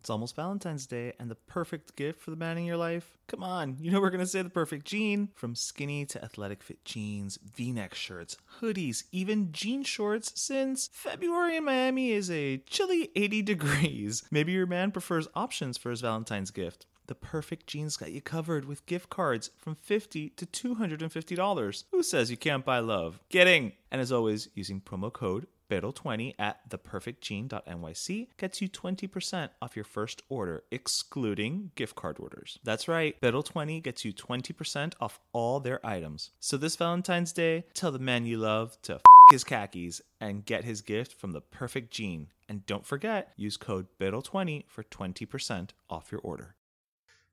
It's almost Valentine's Day and the perfect gift for the man in your life. Come on, you know we're to say the perfect jean. From skinny to athletic fit jeans, v neck shirts, hoodies, even jean shorts, since February in Miami is a chilly 80 degrees. Maybe your man prefers options for his Valentine's gift. The perfect jeans got you covered with gift cards from 50 to $250. Who says you can't buy love? Getting! And as always, using promo code Biddle20 at theperfectjean.nyc gets you 20% off your first order, excluding gift card orders. That's right, Biddle20 gets you 20% off all their items. So this Valentine's Day, tell the man you love to f his khakis and get his gift from the perfect jean. And don't forget, use code Biddle20 for 20% off your order.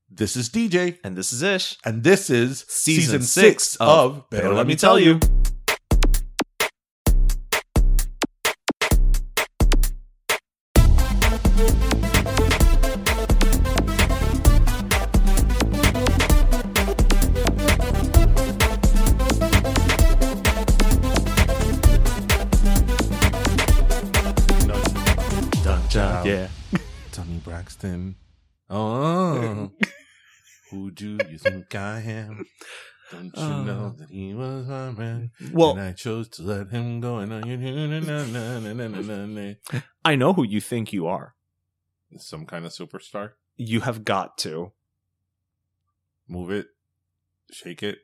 This is DJ, And this is Ish. and this is Season season, six six of of Pero Let Me Tell You. Ciao. Braxton. Oh, who do you think I am? Don't you know that he was my man? Well- and I chose to let him go. And I, I know who you think you are. some kind of superstar. You have got to. Move it, shake it.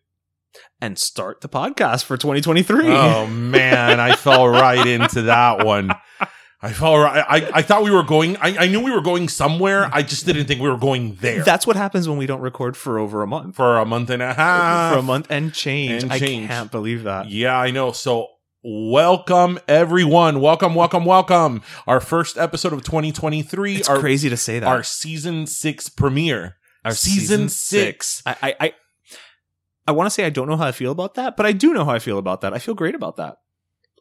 And start the podcast for 2023. Oh man, I fell right into that one. I right. I, I thought we were going. I, I knew we were going somewhere. I just didn't think we were going there. That's what happens when we don't record for over a month. for a month and a half. for a month and change. And I can't believe that. Yeah, I know. So welcome everyone. Welcome, welcome, welcome. Our first episode of 2023. It's our, crazy to say that. Our season six premiere. Our season, six. I I I, I want to say I don't know how I feel about that, but I do know how I feel about that. I feel great about that.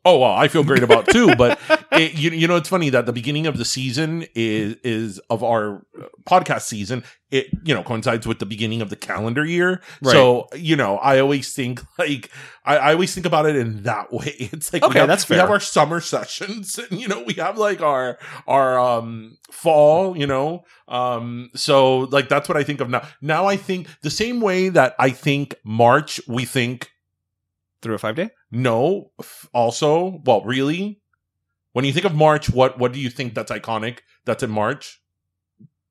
Oh well, I feel great about too. But it, you you know it's funny that the beginning of the season is is of our uh, podcast season. It you know coincides with the beginning of the calendar year. Right. So you know I always think like I, I always think about it in that way. It's like we Okay, have, that's we have our summer sessions, and you know we have like our our um fall. You know, um so like that's what I think of now. Now I think the same way that I think March. We think Through a five day? no. Also, well, really, when you think of March, what what do you think that's iconic? That's in March.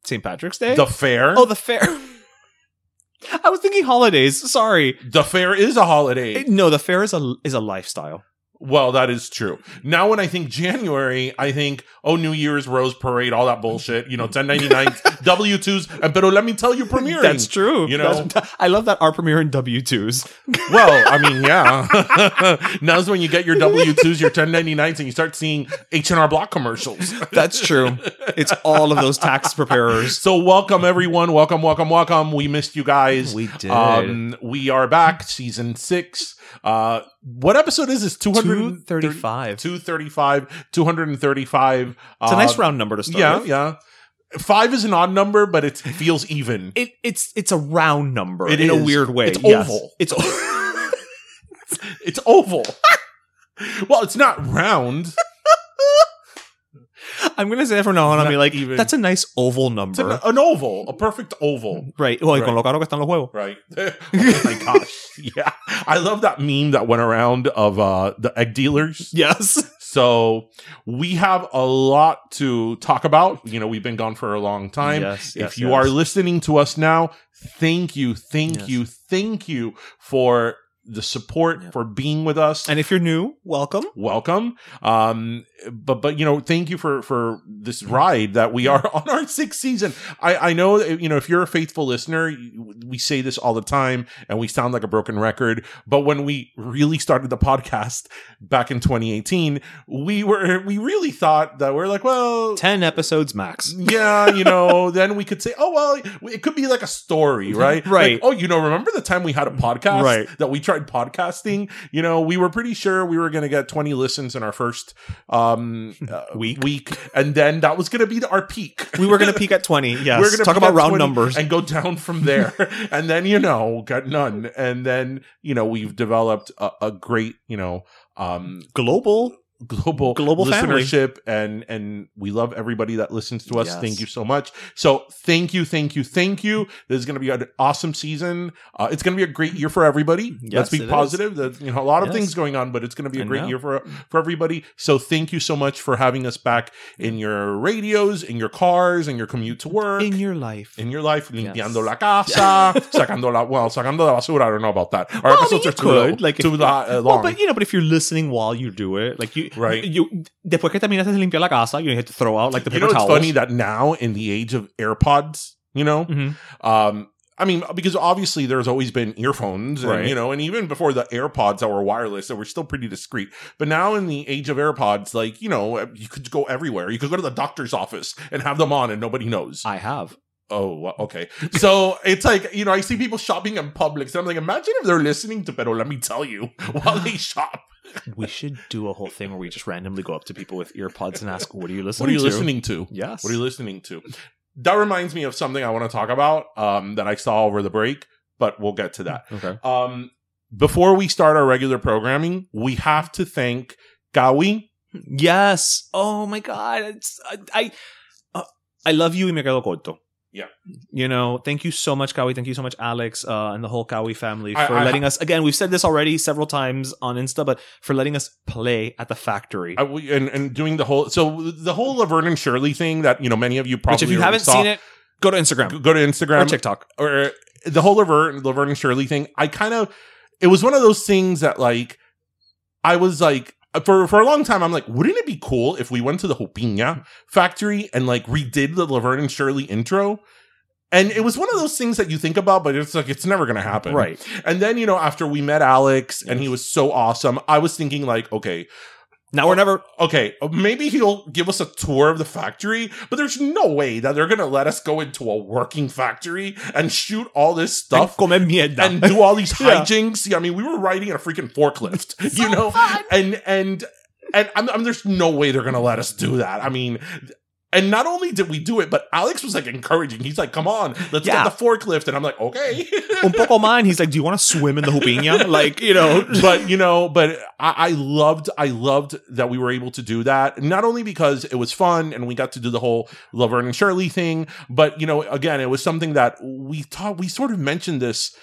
St. Patrick's Day? The fair. oh, the fair. I was thinking holidays. Sorry. the fair is a holiday. No, the fair is a is a lifestyle. Well, that is true. Now, when I think January, I think, oh, New Year's, Rose Parade, all that bullshit, you know, 1099, W 2s. And, but let me tell you, premiering. That's true. You know, That's- I love that our premiere in W twos. well, I mean, yeah. Now's when you get your W 2s, your 1099s, and you start seeing H&R Block commercials. That's true. It's all of those tax preparers. So welcome everyone. Welcome, welcome, welcome. We missed you guys. We did. Um, we are back, season six. Uh, what episode is this? 235. 235, 235. It's a nice uh, round number to start Yeah, with. yeah. Five is an odd number, but it feels even. It, it's it's a round number It in a weird way. It's yes. oval. It's It's oval. well, it's not round. I'm gonna say it from now on. I'll be like, even- that's a nice oval It's number. an, an oval, a perfect oval. right. Well, y con Right. lo caro que están los huevos. Right. oh my gosh. Yeah. I love that meme that went around of uh the egg dealers. Yes. So we have a lot to talk about. You know, we've been gone for a long time. Yes, if yes, you yes. are listening to us now, thank you, thank Yes. you, thank you for the support, Yep. for being with us. And if you're new, welcome. welcome um but but you know thank you for for this ride that we are on our sixth season i i know that, you know if you're a faithful listener we say this all the time and we sound like a broken record but when we really started the podcast back in 2018 we were we really thought that we're like well 10 episodes max. yeah, you know, then we could say, oh, well, it could be like a story, right? Right. Like, oh, you know, remember the time we had a podcast Right. that we tried podcasting? You know, we were pretty sure we were going to get 20 listens in our first um, uh, Week. week. And then that was going to be the, our peak. We were going to peak at 20. Yes. We're gonna Talk about round numbers. and go down from there. and then, you know, got none. And then, you know, we've developed a, a great, you know, um, Global. Global Global family. listenership and and we love everybody that listens to us Yes. thank you so much so thank you thank you thank you this is going to be an awesome season uh, it's going to be a great year for everybody Yes, let's be positive that you know a lot of Yes. things going on but it's going to be a I great know. year for for everybody so thank you so much for having us back in your radios in your cars in your commute to work In your life. in your life, limpiando la casa, sacando la, well, sacando la basura. I don't know about that. Our Well, I mean, episodes are too, could, long- like, too lo- uh, Well, long. but you know, but if you're listening while you do it, like you, Right. You después que terminaste de limpiar la casa, you have to throw out like the you paper know, it's funny that now in the age of AirPods, you know, Mhm. um, I mean, because obviously there's always been earphones, and Right. you know, and even before the AirPods that were wireless, that were still pretty discreet. But now in the age of AirPods, like you know, you could go everywhere. You could go to the doctor's office and have them on, and nobody knows. I have. oh, okay. So it's like you know, I see people shopping in public, so I'm like, imagine if they're listening to Pero. Let me tell you, while they shop, We should do a whole thing where we just randomly go up to people with earpods and ask, "What are you listening what are you to?" listening to? Yes. What are you listening to? That reminds me of something I want to talk about um, that I saw over the break, but we'll get to that. Okay. Um, before we start our regular programming, we have to thank Cawy. Yes. Oh my god. It's I I, uh, I love you, y me quedo corto. Yeah. You know, thank you so much, Cawy. Thank you so much, Alex, uh, and the whole Cawy family for I- letting us. Again, we've said this already several times on Insta, but for letting us play at the factory. Uh, we, and, and doing the whole so the whole Laverne and Shirley thing that you know many of you probably Which, if you already haven't saw, seen it, go to Instagram go- go to Instagram or TikTok. or the whole Laverne, Laverne and Shirley thing, I kind of, it was one of those things that like, I was like, for for a long time, I'm like, wouldn't it be cool if we went to the Jupiña factory and like redid the Laverne and Shirley intro? And it was one of those things that you think about, but it's like it's never gonna happen, Right. And then you know, after we met Alex and he was so awesome, I was thinking like, okay, Now we're never. okay, maybe he'll give us a tour of the factory, but there's no way that they're gonna let us go into a working factory and shoot all this stuff Come and do all these Yeah. hijinks. Yeah, I mean, we were riding in a freaking forklift, you know, and and and I'm, I'm, there's no way they're gonna let us do that. I mean. And not only did we do it, but Alex was like encouraging. He's like, "Come on, let's Yeah. get the forklift." And I'm like, "Okay." Un poco man. He's like, "Do you want to swim in the Jupiña?" like, you know. but you know, but I, I loved, I loved that we were able to do that. Not only because it was fun and we got to do the whole Laverne and Shirley thing, but you know, again, it was something that we taught. We sort of mentioned this,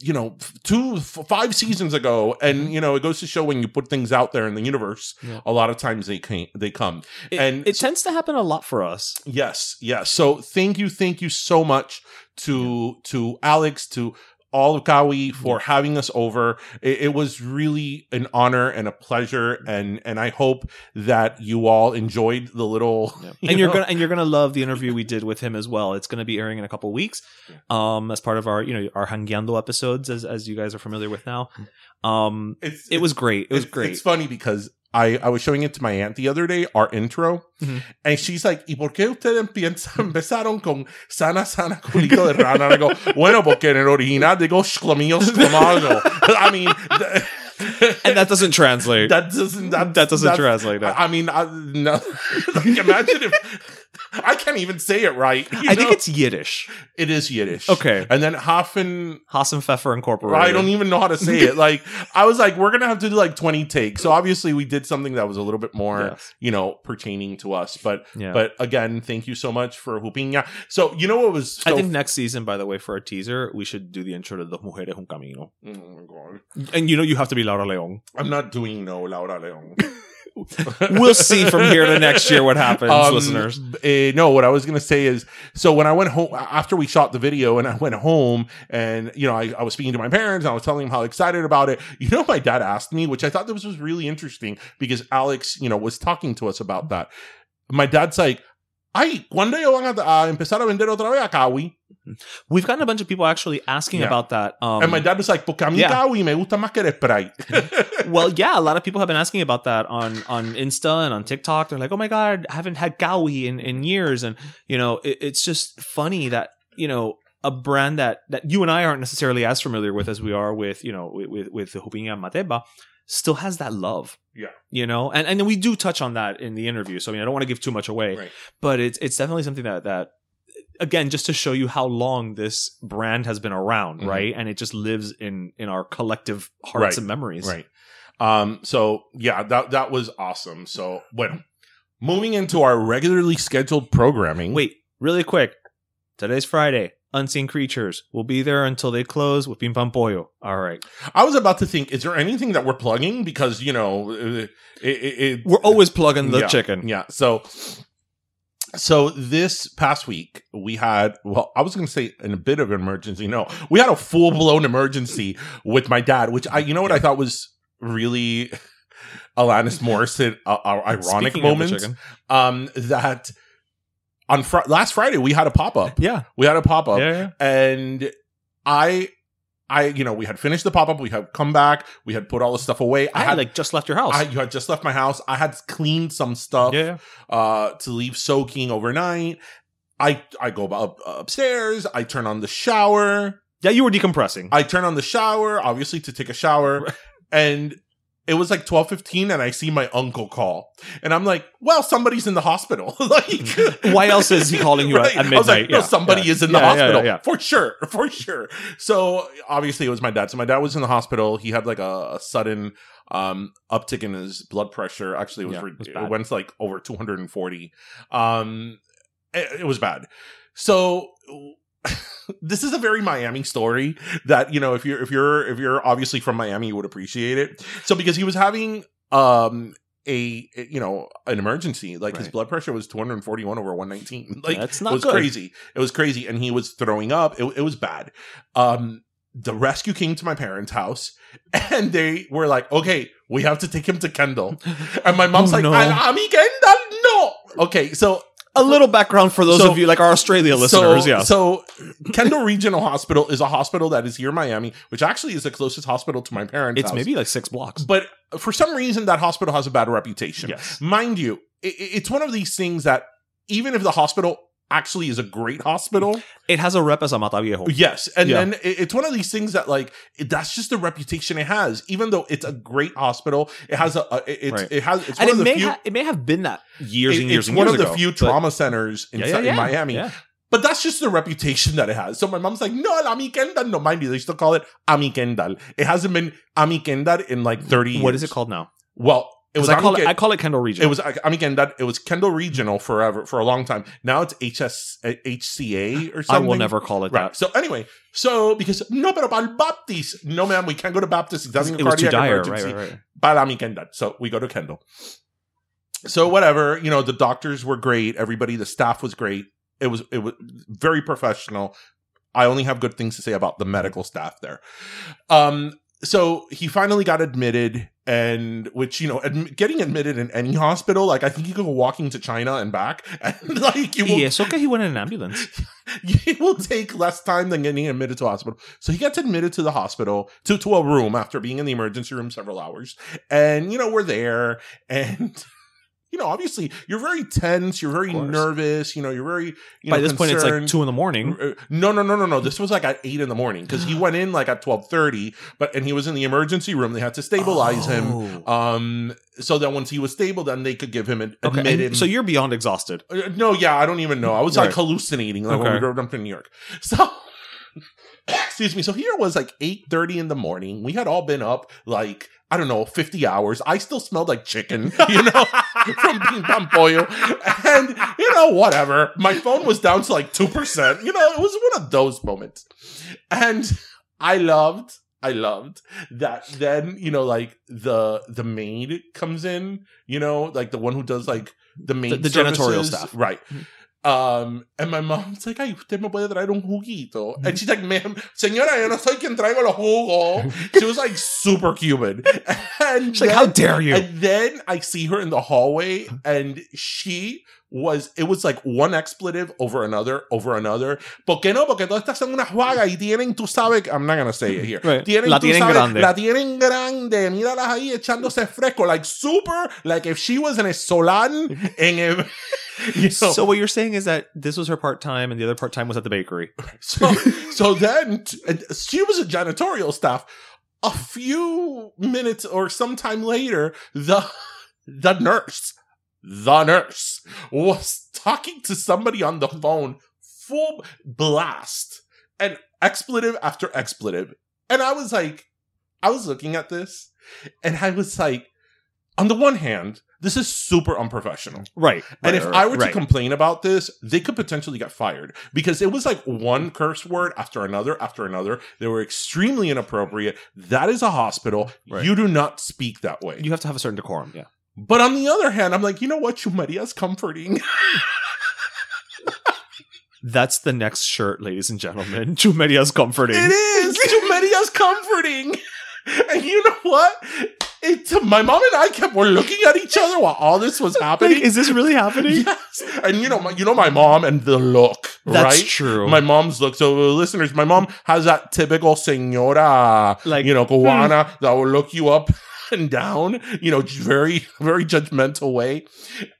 you know, two, f- five seasons ago, and mm-hmm. you know, it goes to show when you put things out there in the universe, Yeah. a lot of times they came, they come, It, and it tends to happen a lot for us. Yes, yes. So thank you, thank you so much to to Alex, to all of Cawy for having us over. It, it was really an honor and a pleasure, and and I hope that you all enjoyed the little. you and you're know- gonna and you're gonna love the interview we did with him as well. It's gonna be airing in a couple weeks, um, as part of our you know our Hangyando episodes, as as you guys are familiar with now. Um, It's, it was great. It was great. It's funny because. I, I was showing it to my aunt the other day, our intro, Mhm. and she's like, ¿y por qué ustedes empiezan, empezaron con sana, sana, culito de rana? And I go, bueno, porque en el original digo, shklomillo, shklomago. I mean, th- and that doesn't translate. that doesn't that, That doesn't translate that. I I mean, I, no, like, imagine if I can't even say it right. I think it's Yiddish. it is Yiddish. Okay. and then Hafen. Hasenpfeffer Incorporated. I don't even know how to say it. Like I was like, we're gonna have to do like twenty takes. So obviously we did something that was a little bit more, Yes. you know, pertaining to us. But Yeah. but again, thank you so much for Jupiña. So you know what was? I so- think next season, by the way, for our teaser, we should do the intro to the Mujeres Un Camino. Oh my god, And you know you have to be Laura Leon. I'm not doing no Laura Leon. We'll see from here to next year what happens, Um, listeners. eh, no, what I was gonna say is, so when I went home after we shot the video, and I went home, and you know, I, I was speaking to my parents, and I was telling them how excited about it. You know, my dad asked me, which I thought this was really interesting because Alex, you know, was talking to us about that. My dad's like, "Ay, cuando ellos van a, a empezar a vender otra vez a Cawy?" We've gotten a bunch of people actually asking Yeah. about that. Um, and my dad was like, "Porque a mí yeah. Cawy me gusta más que el Sprite." well, yeah, a lot of people have been asking about that on on Insta and on TikTok. They're like, "Oh my god, I haven't had Cawy in in years," and you know, it, it's just funny that you know a brand that that you and I aren't necessarily as familiar with as we are with you know with with, with the Jupiña Materva still has that love. Yeah. You know, and and we do touch on that in the interview. So I mean, I don't want to give too much away, Right. but it's it's definitely something that that again just to show you how long this brand has been around, Mhm. right? And it just lives in in our collective hearts Right. and memories. Right. Um, so yeah, that that was awesome. So bueno, moving into our regularly scheduled programming. Wait, really quick. Today's Friday. Unseen Creatures will be there until they close with Pim Pam Pollo. All right. I was about to think, is there anything that we're plugging? Because you know, it, it, it We're always plugging the yeah, chicken. Yeah. So, so this past week we had. Well, I was going to say in a bit of an emergency. No, we had a full blown emergency with my dad, which I, you know, what I thought was really Alanis Morissette uh, uh, ironic Speaking moment. Um, that on fr- last Friday we had a pop up. Yeah. We had a pop up, Yeah, yeah. and I. I, you know, we had finished the pop up. We had come back. We had put all the stuff away. I had like just left your house. I you had just left my house. I had cleaned some stuff yeah. uh, to leave soaking overnight. I I go up upstairs. I turn on the shower. Yeah, you were decompressing. I turn on the shower, obviously to take a shower, and it was like twelve fifteen, and I see my uncle call, and I'm like, "Well, somebody's in the hospital." like, Why else is he calling you at- at I was like, midnight? "No, Yeah, somebody yeah. is in the Yeah, hospital for sure, for sure." So obviously, it was my dad. So my dad was in the hospital. He had like a, a sudden um uptick in his blood pressure. Actually, it was, re- it it went like over 240. Um, it, it was bad. So this is a very Miami story that you know if you're if you're if you're obviously from Miami, you would appreciate it. So because he was having um a you know an emergency like his blood pressure was 241 over 119 like That's not it was good. crazy. It was crazy. And he was throwing up. It, it was bad. Um the rescue came to my parents house and they were like okay we have to take him to kendall. And my mom's Oh, like no. ami kendall no. Okay so a little background for those So- of you like our Australia listeners. so, yeah. So Kendall Regional Hospital is a hospital that is here in Miami, which actually is the closest hospital to my parents' it's house. maybe like six blocks. But for some reason, that hospital has a bad reputation. Yes. Mind you, i i- it's one of these things that even if the hospital actually is a great hospital, It has a rep as a Mata Viejo. yes, and Yeah. then it's one of these things that like it, that's just the reputation it has. Even though it's a great hospital, it has a, a it, it's, Right. it has it's and one it of the may few. ha- it may have been that years it- and years it's and one years of the ago, few but- trauma centers in, Yeah, yeah, in. Miami. But that's just the reputation that it has. So my mom's like, no, Ami Kendall. No, mind you, they still call it Ami Kendall. It hasn't been Ami Kendall in like 30 years. What is it called now? Well, it was I call it I call it Kendall Regional. it was Ami Kendall. It was Kendall Regional forever, for a long time. Now it's HS, HCA or something. I will never call it Right. that. So anyway, so because no, pero para Baptist, no, ma'am, we can't go to Baptist. It doesn't It was too dire, right, emergency. right, right. Para Ami Kendall. So we go to Kendall. So whatever, you know, the doctors were great. Everybody, the staff was great. It was it was very professional. I only have good things to say about the medical staff there. Um, so he finally got admitted, and which you know, getting admitted in any hospital, like I think you could go walking to China and back, and like you will, Y eso que he went in an ambulance. it will take less time than getting admitted to hospital. So he gets admitted to the hospital, to, to a room after being in the emergency room several hours. And, you know, we're there and you know, obviously you're very tense, you're very nervous, you know, you're very, you By know, this point, it's like two in the morning. Uh, No, no, no, no, no. This was like at eight in the morning because he went in like at twelve thirty, but and he was in the emergency room. They had to stabilize him. Um, so that once he was stable, then they could give him an Okay, admit and so you're beyond exhausted. Uh, no, yeah, I don't even know. I was like hallucinating like when we drove up to New York. So, excuse me. So here was like eight thirty in the morning. We had all been up like I don't know fifty hours. I still smelled like chicken, you know, from being Pan and you know whatever. My phone was down to like two percent. You know, it was one of those moments, and I loved. I loved that then, you know, like the the maid comes in, you know, like the one who does like the maid the janitorial services. staff. Right. Mm-hmm. Um, and my mom's like, ay, usted me puede traer un juguito. And she's like, ma'am, señora, yo no soy quien traigo los jugos. She was like super Cuban. And She's like, how dare you? And then I see her in the hallway and she was, it was like one expletive over another, over another. ¿Por qué no? Porque todas estas son unas juagas y tienen, tú sabes, I'm not going to say it here. Right. Tienen, La tienen sabes, grande. La tienen grande. Míralas ahí echándose fresco. Like super, like if she was in a Solan, en a, you know. So what you're saying is that this was her part time, and the other part time was at the bakery. So, so then she was a janitorial staff. A few minutes or sometime later, the the nurse, the nurse was talking to somebody on the phone, full blast, and expletive after expletive. And I was like, I was looking at this, and I was like, on the one hand, this is super unprofessional. Right. And if I were to complain about this, they could potentially get fired because it was like one curse word after another after another. They were extremely inappropriate. That is a hospital. Right. You do not speak that way. you have to have a certain decorum. Yeah. but on the other hand, I'm like, you know what? Chusmeria's comforting. That's the next shirt, ladies and gentlemen. Chusmeria's comforting. it is. Chusmeria's comforting. And you know what? My mom and I kept were looking at each other while all this was happening. Like, is this really happening? Yes. And you know, my, you know my mom and the look, That's right? true. My mom's look. So, uh, listeners, my mom has that typical senora, Like, you know, cubana that will look you up and down, you know, very, very judgmental way.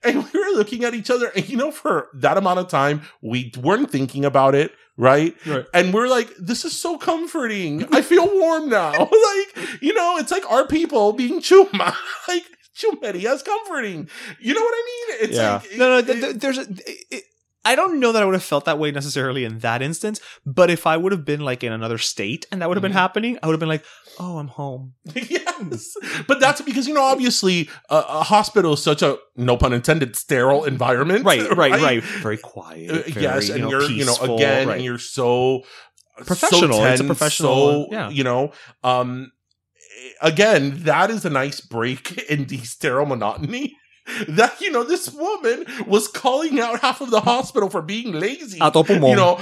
And we were looking at each other, and you know, for that amount of time, we weren't thinking about it. Right? Right. And we're like, this is so comforting. I feel warm now. like, you know, it's like our people being chuma. like, chusmeria's comforting. You know what I mean? It's yeah. like, no, no. th- th- there's a. It, I don't know that I would have felt that way necessarily in that instance, but if I would have been like in another state and that would have been Mhm. happening, I would have been like, "Oh, I'm home." yes, but that's because you know obviously a, a hospital is such a no pun intended sterile environment, Right, right, right. Very quiet. Uh, very, yes, you and know, you're you know again, right. and you're so Professional. So It's a professional, So, yeah. you know, um, again, that is a nice break in the sterile monotony. That you know, this woman was calling out half of the hospital for being lazy. A todo pulmón. You know,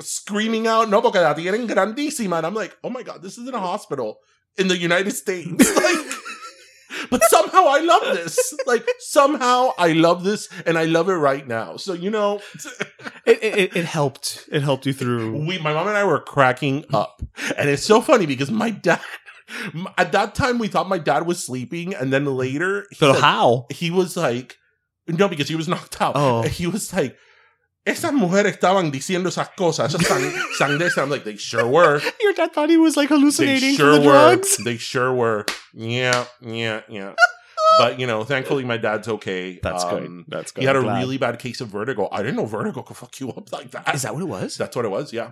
screaming out, no, porque la tienen grandísima. And I'm like, oh my God, this isn't a hospital in the United States. like, but somehow I love this. Like, somehow I love this and I love it right now. So, you know, it, it, it helped. It helped you through. we, my mom and I were cracking up. And it's so funny because my dad, at that time, we thought my dad was sleeping. And then later, he, But said- how? he was like, no, because he was knocked out. Oh. He was like, esas mujeres estaban diciendo esas cosas. Esas sang-. I'm like, they sure were. Your dad thought he was like They hallucinating sure for the were. drugs. They sure were. Yeah, yeah, yeah. but you know, thankfully my dad's okay. That's Um, good. That's good. He had a I'm glad. really bad case of vertigo. I didn't know vertigo could fuck you up like that. Is that what it was? That's what it was. Yeah.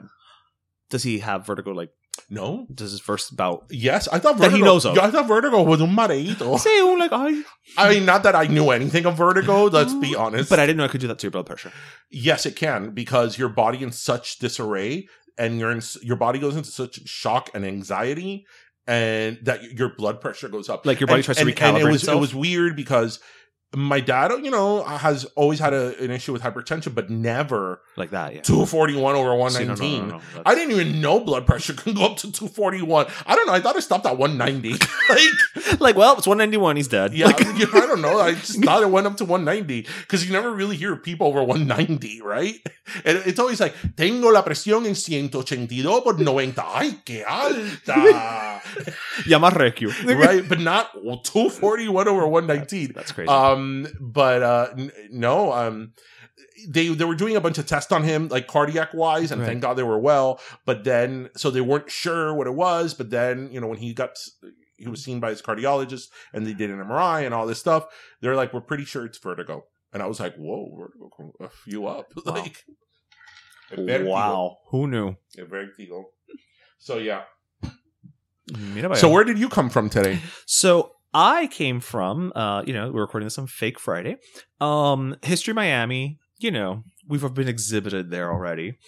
Does he have vertigo? Like, No. does his first bout? Yes, I thought That vertigo. he knows of. Yeah, I thought vertigo was un mareito. Say, oh, like, I. I mean, not that I knew anything of vertigo. Let's be mm. honest. But I didn't know I could do that to your blood pressure. yes, it can because your body in such disarray and you're in your body goes into such shock and anxiety and that your blood pressure goes up. Like your body and, tries to recalibrate and it was itself? it was weird because my dad, you know, has always had a, an issue with hypertension, but never Like that, yeah. 241 over See, no, no, 119. no, no, I didn't even know blood pressure can go up to 241. I don't know. I thought it stopped at 190. like, like, well, it's 191. He's dead. yeah, Like, you know, I don't know. I just thought it went up to 190 because you never really hear people over 190, right? And it's always like, tengo la presión en 182 por 90. Ay, qué alta. Llama Requio. right? But not 241 over 119. That's crazy. Um, but uh, n- no, um, they they were doing a bunch of tests on him, like cardiac wise, and Right. thank God they were well. But then, so they weren't sure what it was. But then, you know, when he got he was seen by his cardiologist, and they did an MRI and all this stuff, they're like, "We're pretty sure it's vertigo." And I was like, "Whoa, vertigo, can F you up!" Wow. like, wow. Who knew? Yeah, vertigo. So yeah. Mira So where did you come from today? So I came from, uh, you know, we're recording this on Fake Friday. Um, History Miami, you know, we've been exhibited there already.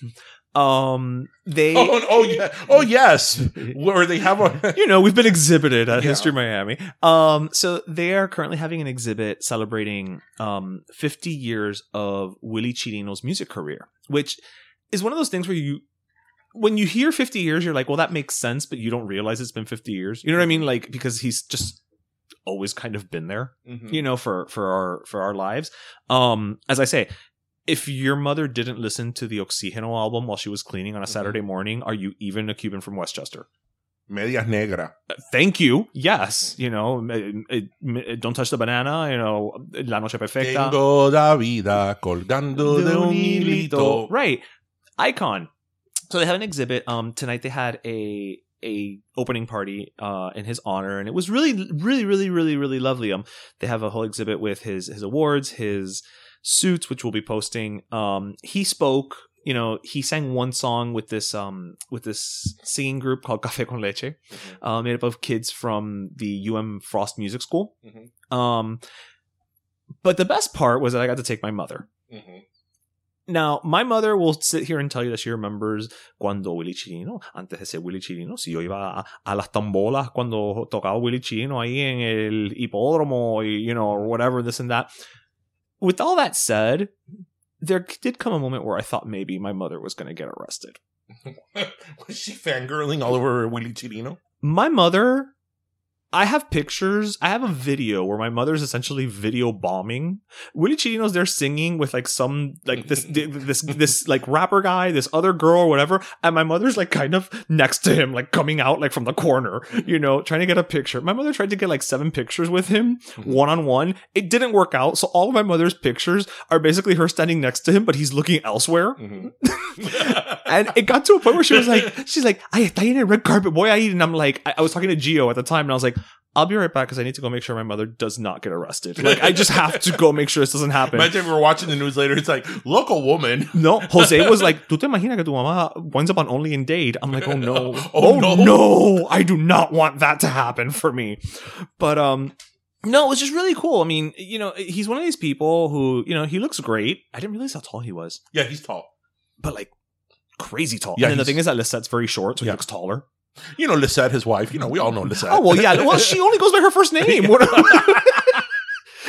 Um, they, Oh, oh yeah. Oh yes. Where they have a you know, we've been exhibited at Yeah. History Miami. Um, so they are currently having an exhibit celebrating um 50 years of Willy Chirino's music career, which is one of those things where you when you hear 50 years, you're like, well, that makes sense, but you don't realize it's been 50 years. You know what I mean? Like, because he's just always kind of been there, Mhm. you know, for, for our, for our lives. Um, as I say, if your mother didn't listen to the Oxigeno album while she was cleaning on a Saturday morning, are you even a Cuban from Westchester? Medias Negra. Thank you. Yes. You know, don't touch the banana, you know, La Noche Perfecta. Tengo la vida colgando de un hilito. Right. Icon. So they have an exhibit. Um, tonight they had a a opening party uh in his honor, and it was really, really, really, really, really lovely. Um, they have a whole exhibit with his his awards, his suits, which we'll be posting. Um, he spoke. You know, he sang one song with this um with this singing group called Café con Leche, uh, made up of kids from the UM Frost Music School. Mhm. Um, but the best part was that I got to take my mother. Mhm. Now, my mother will sit here and tell you that she remembers cuando Willy Chirino, antes de ser Willy Chirino, si yo iba a, a las tambolas cuando tocaba Willy Chirino ahí en el hipódromo, y, you know, or whatever, this and that. With all that said, there did come a moment where I thought maybe my mother was going to get arrested. Was she fangirling all over Willy Chirino? My mother, I have pictures. I have a video where my mother's essentially video bombing. Willy Chirino's there singing with like some like this this this like rapper guy, this other girl or whatever, and my mother's like kind of next to him, like coming out like from the corner, you know, trying to get a picture. My mother tried to get like seven pictures with him, one on one. It didn't work out, so all of my mother's pictures are basically her standing next to him, but he's looking elsewhere. Mm-hmm. And it got to a point where she was like, she's like, I en el red carpet, boy, I eat. And I'm like, I, I was talking to Gio at the time and I was like, I'll be right back because I need to go make sure my mother does not get arrested. Like, I just have to go make sure this doesn't happen. Imagine were watching the news later. It's like local woman. No, Jose was like, ¿Tú te imaginas que tu mamá winds up on Only in Dade? I'm like, oh no. Oh, oh no. no. I do not want that to happen for me. But, um, no, it was just really cool. I mean, you know, he's one of these people who, you know, he looks great. I didn't realize how tall he was, Yeah, he's tall. but like crazy tall. Yeah, and then the thing is that Lisette's very short, so he looks taller. You know, Lisette, his wife. You know, we all know Lisette. Oh well, yeah. Well, she only goes by her first name. What-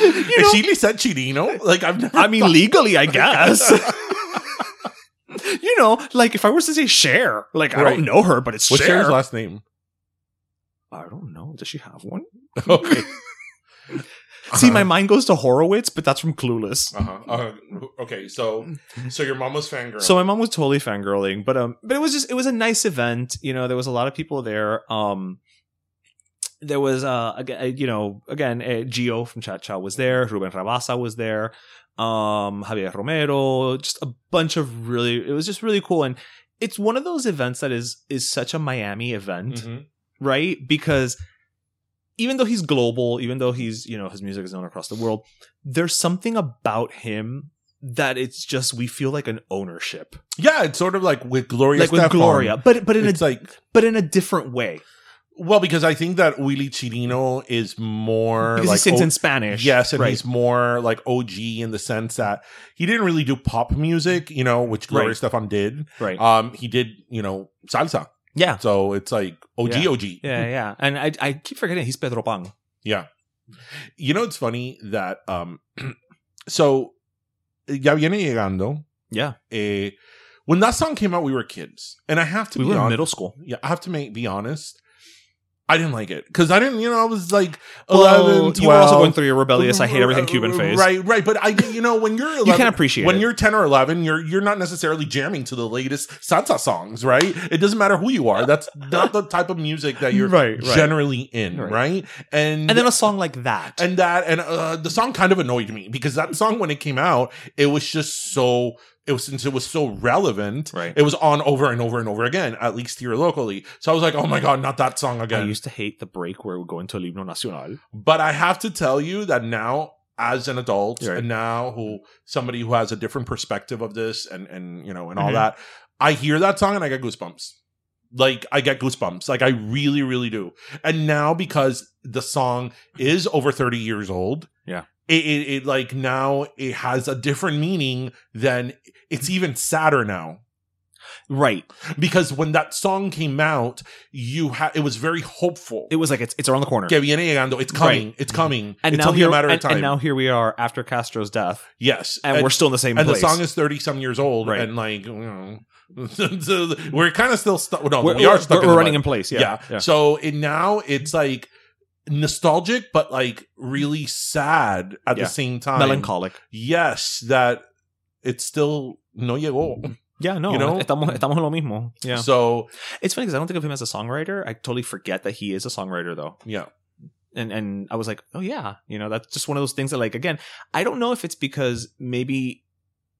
you Is know, she Lisette Chirino? Like I've never. I mean, thought- legally, I guess. you know, like if I was to say Cher, like I don't know her, but it's What's Cher. Cher's last name? I don't know. Does she have one? Okay. See, my mind goes to Horowitz, but that's from Clueless. Uh-huh. Uh, okay, so so your mom was fangirl. So my mom was totally fangirling, but um, but it was just it was a nice event. You know, there was a lot of people there. Um, there was uh, again, you know, again, uh, Gio from Cha Cha was there. Ruben Rabasa was there. Um, Javier Romero, just a bunch of really. It was just really cool, and it's one of those events that is is such a Miami event, Mhm. right? Because even though he's global, even though he's you know his music is known across the world, there's something about him that it's just we feel like an ownership, yeah, it's sort of like with Gloria. like with Gloria, but but in it's a like but in a different way well because I think that Willy Chirino is more because like he sings O- in Spanish. Yes, and right. he's more like OG in the sense that he didn't really do pop music, you know, which Gloria Right. Estefan did. right. Um, he did, you know, salsa. Yeah, So it's like OG, Yeah. OG. yeah, yeah. And I I keep forgetting he's Pedro Pan. Yeah. You know, it's funny that um so Ya Viene Llegando, Yeah, eh, when that song came out, we were kids. And I have to we be were in middle school. Yeah, I have to make, be honest. I didn't like it because I didn't, you know, I was like Well, 11, 12. you were also going through your rebellious, I hate everything Cuban phase. Right, right. But I, you know, when you're 11, can appreciate when it. you're 10 or 11, you're you're not necessarily jamming to the latest salsa songs, right? It doesn't matter who you are. That's not the type of music that you're Right, right. generally in, Right. right? And And then a song like that. and that and uh, the song kind of annoyed me because that song when it came out it was just so it was since it was so relevant Right. it was on over and over and over again at least here locally so i was like oh my god not that song again. I used to hate the break where we go into El Himno Nacional. but i have to tell you that now as an adult Right. and now who somebody who has a different perspective of this and and you know and all Mhm. that i hear that song and i get goosebumps like i get goosebumps like i really really do and now because the song is over 30 years old Yeah. It, it, it like now it has a different meaning than it's even sadder now Right. because when that song came out you had it was very hopeful It was like it's it's around the corner. que viene llegando it's coming Right. it's coming and it's now only here, a matter of time and now here we are after Castro's death, yes and, we're still in the same and place. the song is 30 some years old Right. and like you know so we're kind of still stuck no we're, we are we're- stuck we're running mud. in place. yeah, Yeah. yeah. so it, now it's like nostalgic but like really sad at Yeah. the same time Melancholic. yes that it's still no llegó Yeah, no, You know? estamos, estamos en lo mismo. Yeah. so It's funny because I don't think of him as a songwriter. I totally forget that he is a songwriter though. yeah and and I was like, oh yeah, you know, that's just one of those things that like again, I don't know if it's because maybe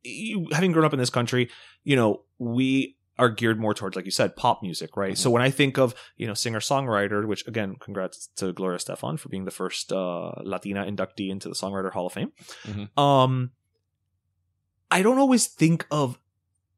you having grown up in this country, you know, we are geared more towards like you said pop music right so when i think of you know singer songwriter which again congrats to gloria estefan for being the first uh latina inductee into the songwriter hall of fame Mhm. um i don't always think of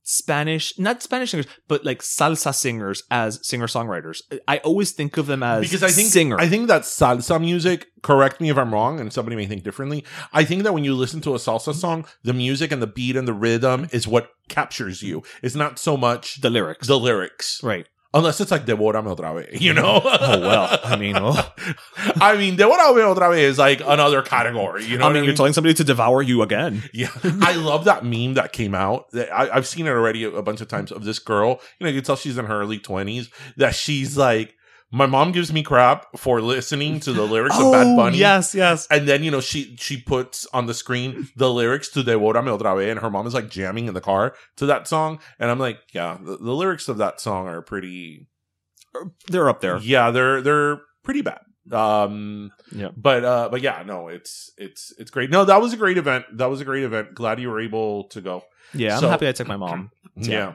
spanish not spanish singers but like salsa singers as singer songwriters i always think of them as because I think singer I think that salsa music. Correct me if I'm wrong, and somebody may think differently. I think that when you listen to a salsa song, the music and the beat and the rhythm is what captures you. It's not so much the lyrics the lyrics, right unless it's like "Devórame otra vez," you know. oh well i mean oh. I mean, "Devórame otra vez" is like another category. You know, I what mean, you're telling somebody to devour you again. Yeah, I love that meme that came out. I, I've seen it already a, a bunch of times of this girl. You know, you can tell she's in her early twenties. That she's like, my mom gives me crap for listening to the lyrics of Bad Bunny. Oh, yes, yes. And then you know she she puts on the screen the lyrics to "Devórame otra vez," and her mom is like jamming in the car to that song. And I'm like, yeah, the, the lyrics of that song are pretty. They're up there. Yeah, they're they're pretty bad. Um, Yeah. but uh, but yeah, no, it's it's it's great. No, that was a great event. That was a great event. Glad you were able to go. Yeah, I'm happy I took my mom. Yeah.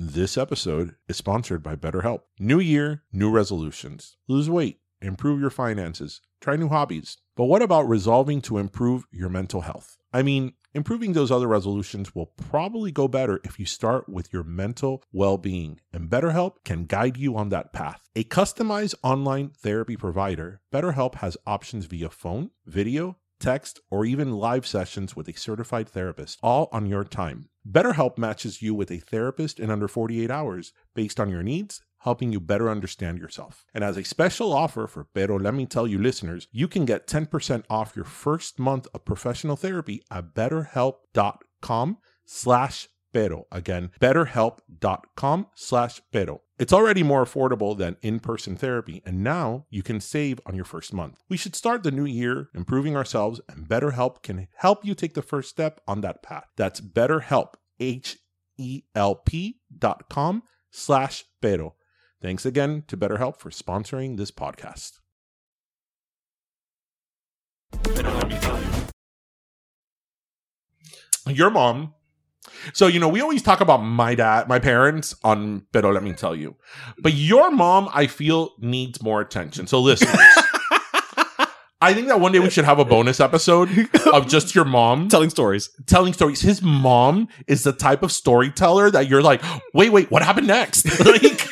This episode is sponsored by BetterHelp. New year, new resolutions. Lose weight, improve your finances, try new hobbies. But what about resolving to improve your mental health? I mean, improving those other resolutions will probably go better if you start with your mental well being, and BetterHelp can guide you on that path. A customized online therapy provider, BetterHelp has options via phone, video, text, or even live sessions with a certified therapist, all on your time. BetterHelp matches you with a therapist in under 48 hours based on your needs, helping you better understand yourself. And as a special offer for Pero Let Me Tell You listeners, you can get 10% off your first month of professional therapy at betterhelp.com slash pero. Again, betterhelp.com slash pero. It's already more affordable than in-person therapy, and now you can save on your first month. We should start the new year improving ourselves, and BetterHelp can help you take the first step on that path. That's BetterHelp, H-E-L-P dot com slash pero. Thanks again to BetterHelp for sponsoring this podcast. Your mom. So, you know, we always talk about my dad, my parents on Pero Let Me Tell You. But your mom, I feel, needs more attention. So, listen. I think that one day we should have a bonus episode of just your mom Telling stories. telling stories. His mom is the type of storyteller that you're like, wait, wait, what happened next? like,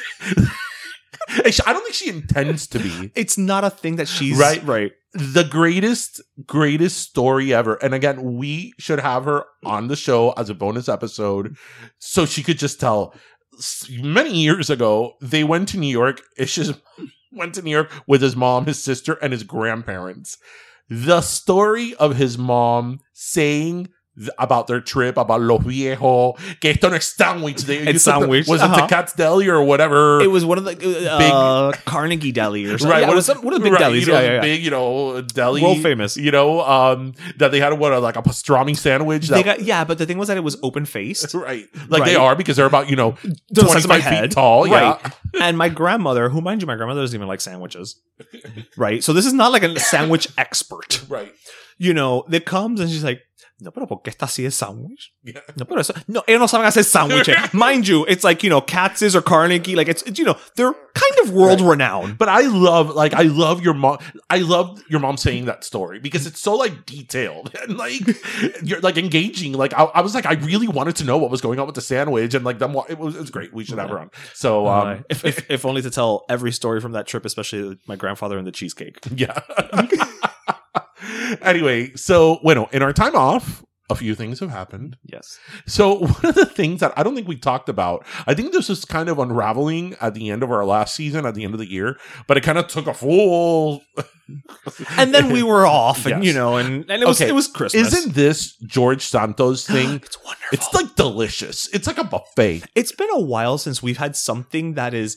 I don't think she intends to be It's not a thing that she's Right. Right. The greatest, greatest story ever. And again, we should have her on the show as a bonus episode so she could just tell. Many years ago, they went to New York. Ish's went to New York with his mom, his sister, and his grandparents. The story of his mom saying th- about their trip, about Los Viejos, que esto no es sandwich. They, It's sandwich, Was it uh-huh. the Katz's Deli or whatever? It was one of the uh, Carnegie Deli or something. Right, Yeah, of was some, one of the big right, delis. you know, yeah, yeah, yeah. big, you know, deli, World famous. You know, um, that they had what, a, like a pastrami sandwich. They That, got yeah, but the thing was that it was open faced. right, like they are because they're about you know The twenty size of my feet head. tall. Right. Yeah, And my grandmother, who mind you, my grandmother doesn't even like sandwiches. Right. So this is not like a sandwich expert. right. You know, that comes and she's like, no, pero ¿por qué está así el sándwich? Yeah. No, pero eso, no, ellos no saben hacer sándwiches. Mind you, it's like, you know, Katz's or Carnegie, like it's, it's, you know, they're kind of world renowned. But I love, like, I love your mom. I love your mom saying that story because it's so like detailed and like you're like engaging. Like, I, I was like, I really wanted to know what was going on with the sandwich and like them. It was, it was great. We should have her on. So, um, Uh, if, if, if only to tell every story from that trip, especially my grandfather and the cheesecake. Yeah. Anyway, so bueno, in our time off, a few things have happened. Yes. So one of the things that I don't think we talked about, I think this was kind of unraveling at the end of our last season, at the end of the year, but it kind of took a full. And then we were off, and Yes. you know, and, and it was Okay. it was Christmas. Isn't this George Santos thing? it's wonderful. it's like delicious. It's like a buffet. it's been a while since we've had something that is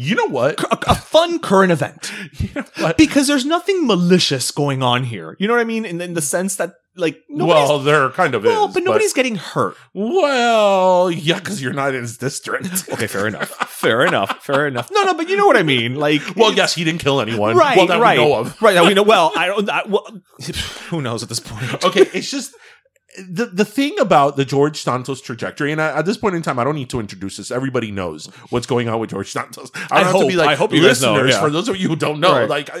You know what? A, a fun current event. You know? Because there's nothing malicious going on here. You know what I mean? In, in the sense that, like, nobody's, well, there kind of well, is. but nobody's getting hurt. Well, yeah, because you're not in his district. Okay, fair enough. fair enough. Fair enough. No, no, but you know what I mean. Like, Well, yes, he didn't kill anyone. right, well, that right, we know of. right. That we know. Well, I don't. I, well, who knows at this point? Okay, it's just the the thing about the George Santos trajectory, and at this point in time, I don't need to introduce this. Everybody knows what's going on with George Santos. I don't I have to hope- be like I hope you guys know, listeners. yeah. For those of you who don't know, Right. like I,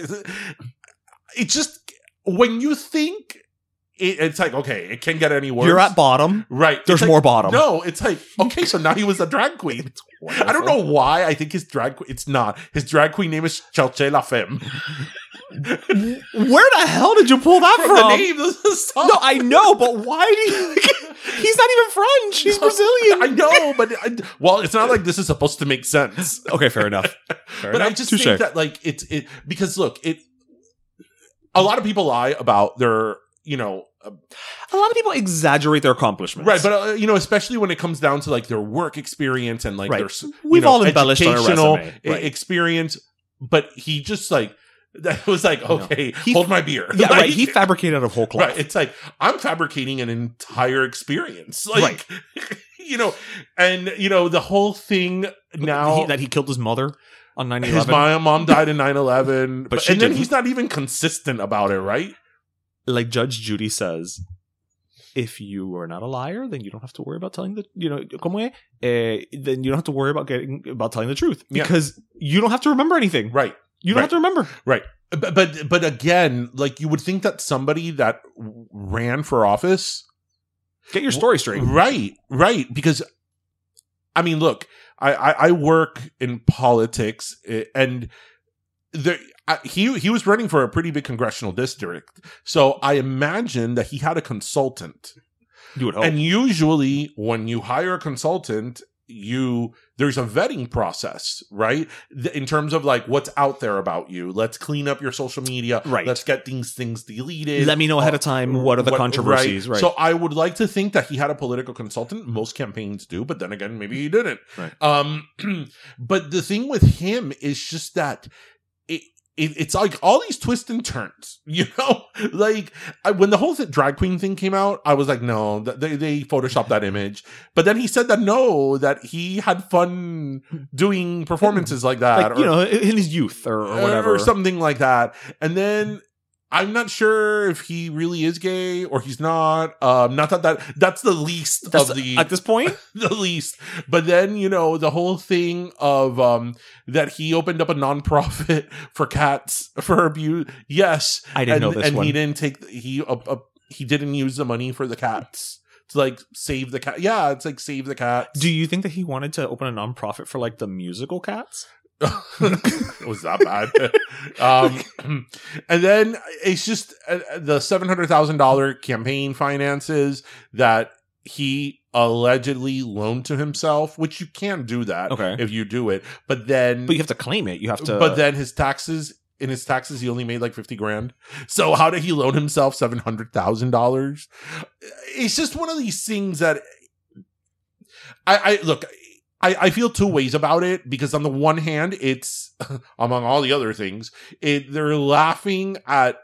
it's just when you think it, it's like okay, it can get any worse. You're at bottom. Right. There's like- more bottom. No, it's like, okay, so now he was a drag queen. I don't know why. I think his drag queen, it's not. His drag queen name is Cherchez La Femme. Where the hell did you pull that From from? the name of the song. No, I know, but why do you? He's not even French. He's Brazilian. I know, but I, well, it's not like this is supposed to make sense. Okay, fair enough. Fair but I enough. just Touche. think that like it's it because look, it a lot of people lie about their you know uh, a lot of people exaggerate their accomplishments. right, but uh, you know especially when it comes down to like their work experience and like Right. their We've know, all embellished educational resume. Right. experience, but he just like that was like okay, He- hold my beer. yeah, right. He fabricated out of whole cloth. Right. It's like I'm fabricating an entire experience. Like Right. you know, and you know, the whole thing now He- that he killed his mother on 9 his 11. mom, died in 9-11. But, she and then didn't. he's not even consistent about it, right? Like Judge Judy says, if you are not a liar, then you don't have to worry about telling the, you know, como? Eh, then you don't have to worry about getting, about telling the truth Yeah. because you don't have to remember anything. Right. You don't Right. have to remember. Right. But, but but again, like you would think that somebody that ran for office Get your story straight. Right, right. Because I mean, look, I I, I work in politics, eh, and there I, he he was running for a pretty big congressional district, so I imagine that he had a consultant. You would hope. And usually, when you hire a consultant, you there's a vetting process right in terms of like what's out there about you let's clean up your social media Right. let's get these things deleted Let me know ahead of time what are the What- controversies, right. so i would like to think that he had a political consultant most campaigns do but then again maybe he didn't Right. um but the thing with him is just that it, it, it's like all these twists and turns, you know. Like I, when the whole th- drag queen thing came out, I was like, no, th- they they photoshopped that image. But then he said that no, that he had fun doing performances like that, like you know, in his youth or, or whatever. or something like that. And then I'm not sure if he really is gay or he's not. Um, not that that that's the least That's- of the at this point, the least. But then, you know, the whole thing of um that he opened up a nonprofit for cats for abuse. Yes. I didn't and, know this and one. he didn't take he uh, uh, he didn't use the money for the cats to like save the cat. Yeah, it's like save the cats. Do you think that he wanted to open a nonprofit for like the musical cats? Was that bad? um, and then it's just uh, the seven hundred thousand dollar campaign finances that he allegedly loaned to himself, which you can't do that Okay. if you do it. But then, But you have to claim it. You have to. but then his taxes. In his taxes, he only made like fifty grand. So how did he loan himself seven hundred thousand dollars? It's just one of these things that I, I look. I, I feel two ways about it because on the one hand, it's among all the other things, it they're laughing at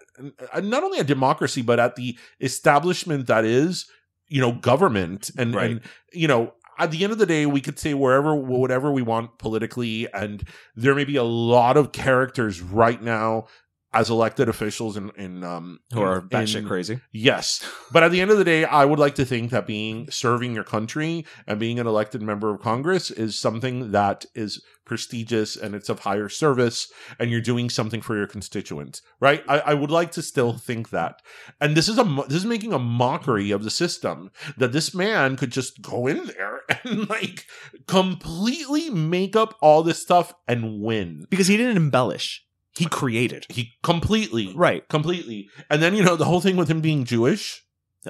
not only at democracy but at the establishment that is, you know, government and Right. and you know. At the end of the day, we could say wherever, whatever we want politically, and there may be a lot of characters right now as elected officials in, in um, who are in- batshit crazy. Yes. But at the end of the day, I would like to think that being serving your country and being an elected member of Congress is something that is prestigious and it's of higher service and you're doing something for your constituents, right? I, I would like to still think that. And this is a this is making a mockery of the system that this man could just go in there and like completely make up all this stuff and win. Because he didn't embellish. He created. He completely Right. completely. And then you know the whole thing with him being Jewish.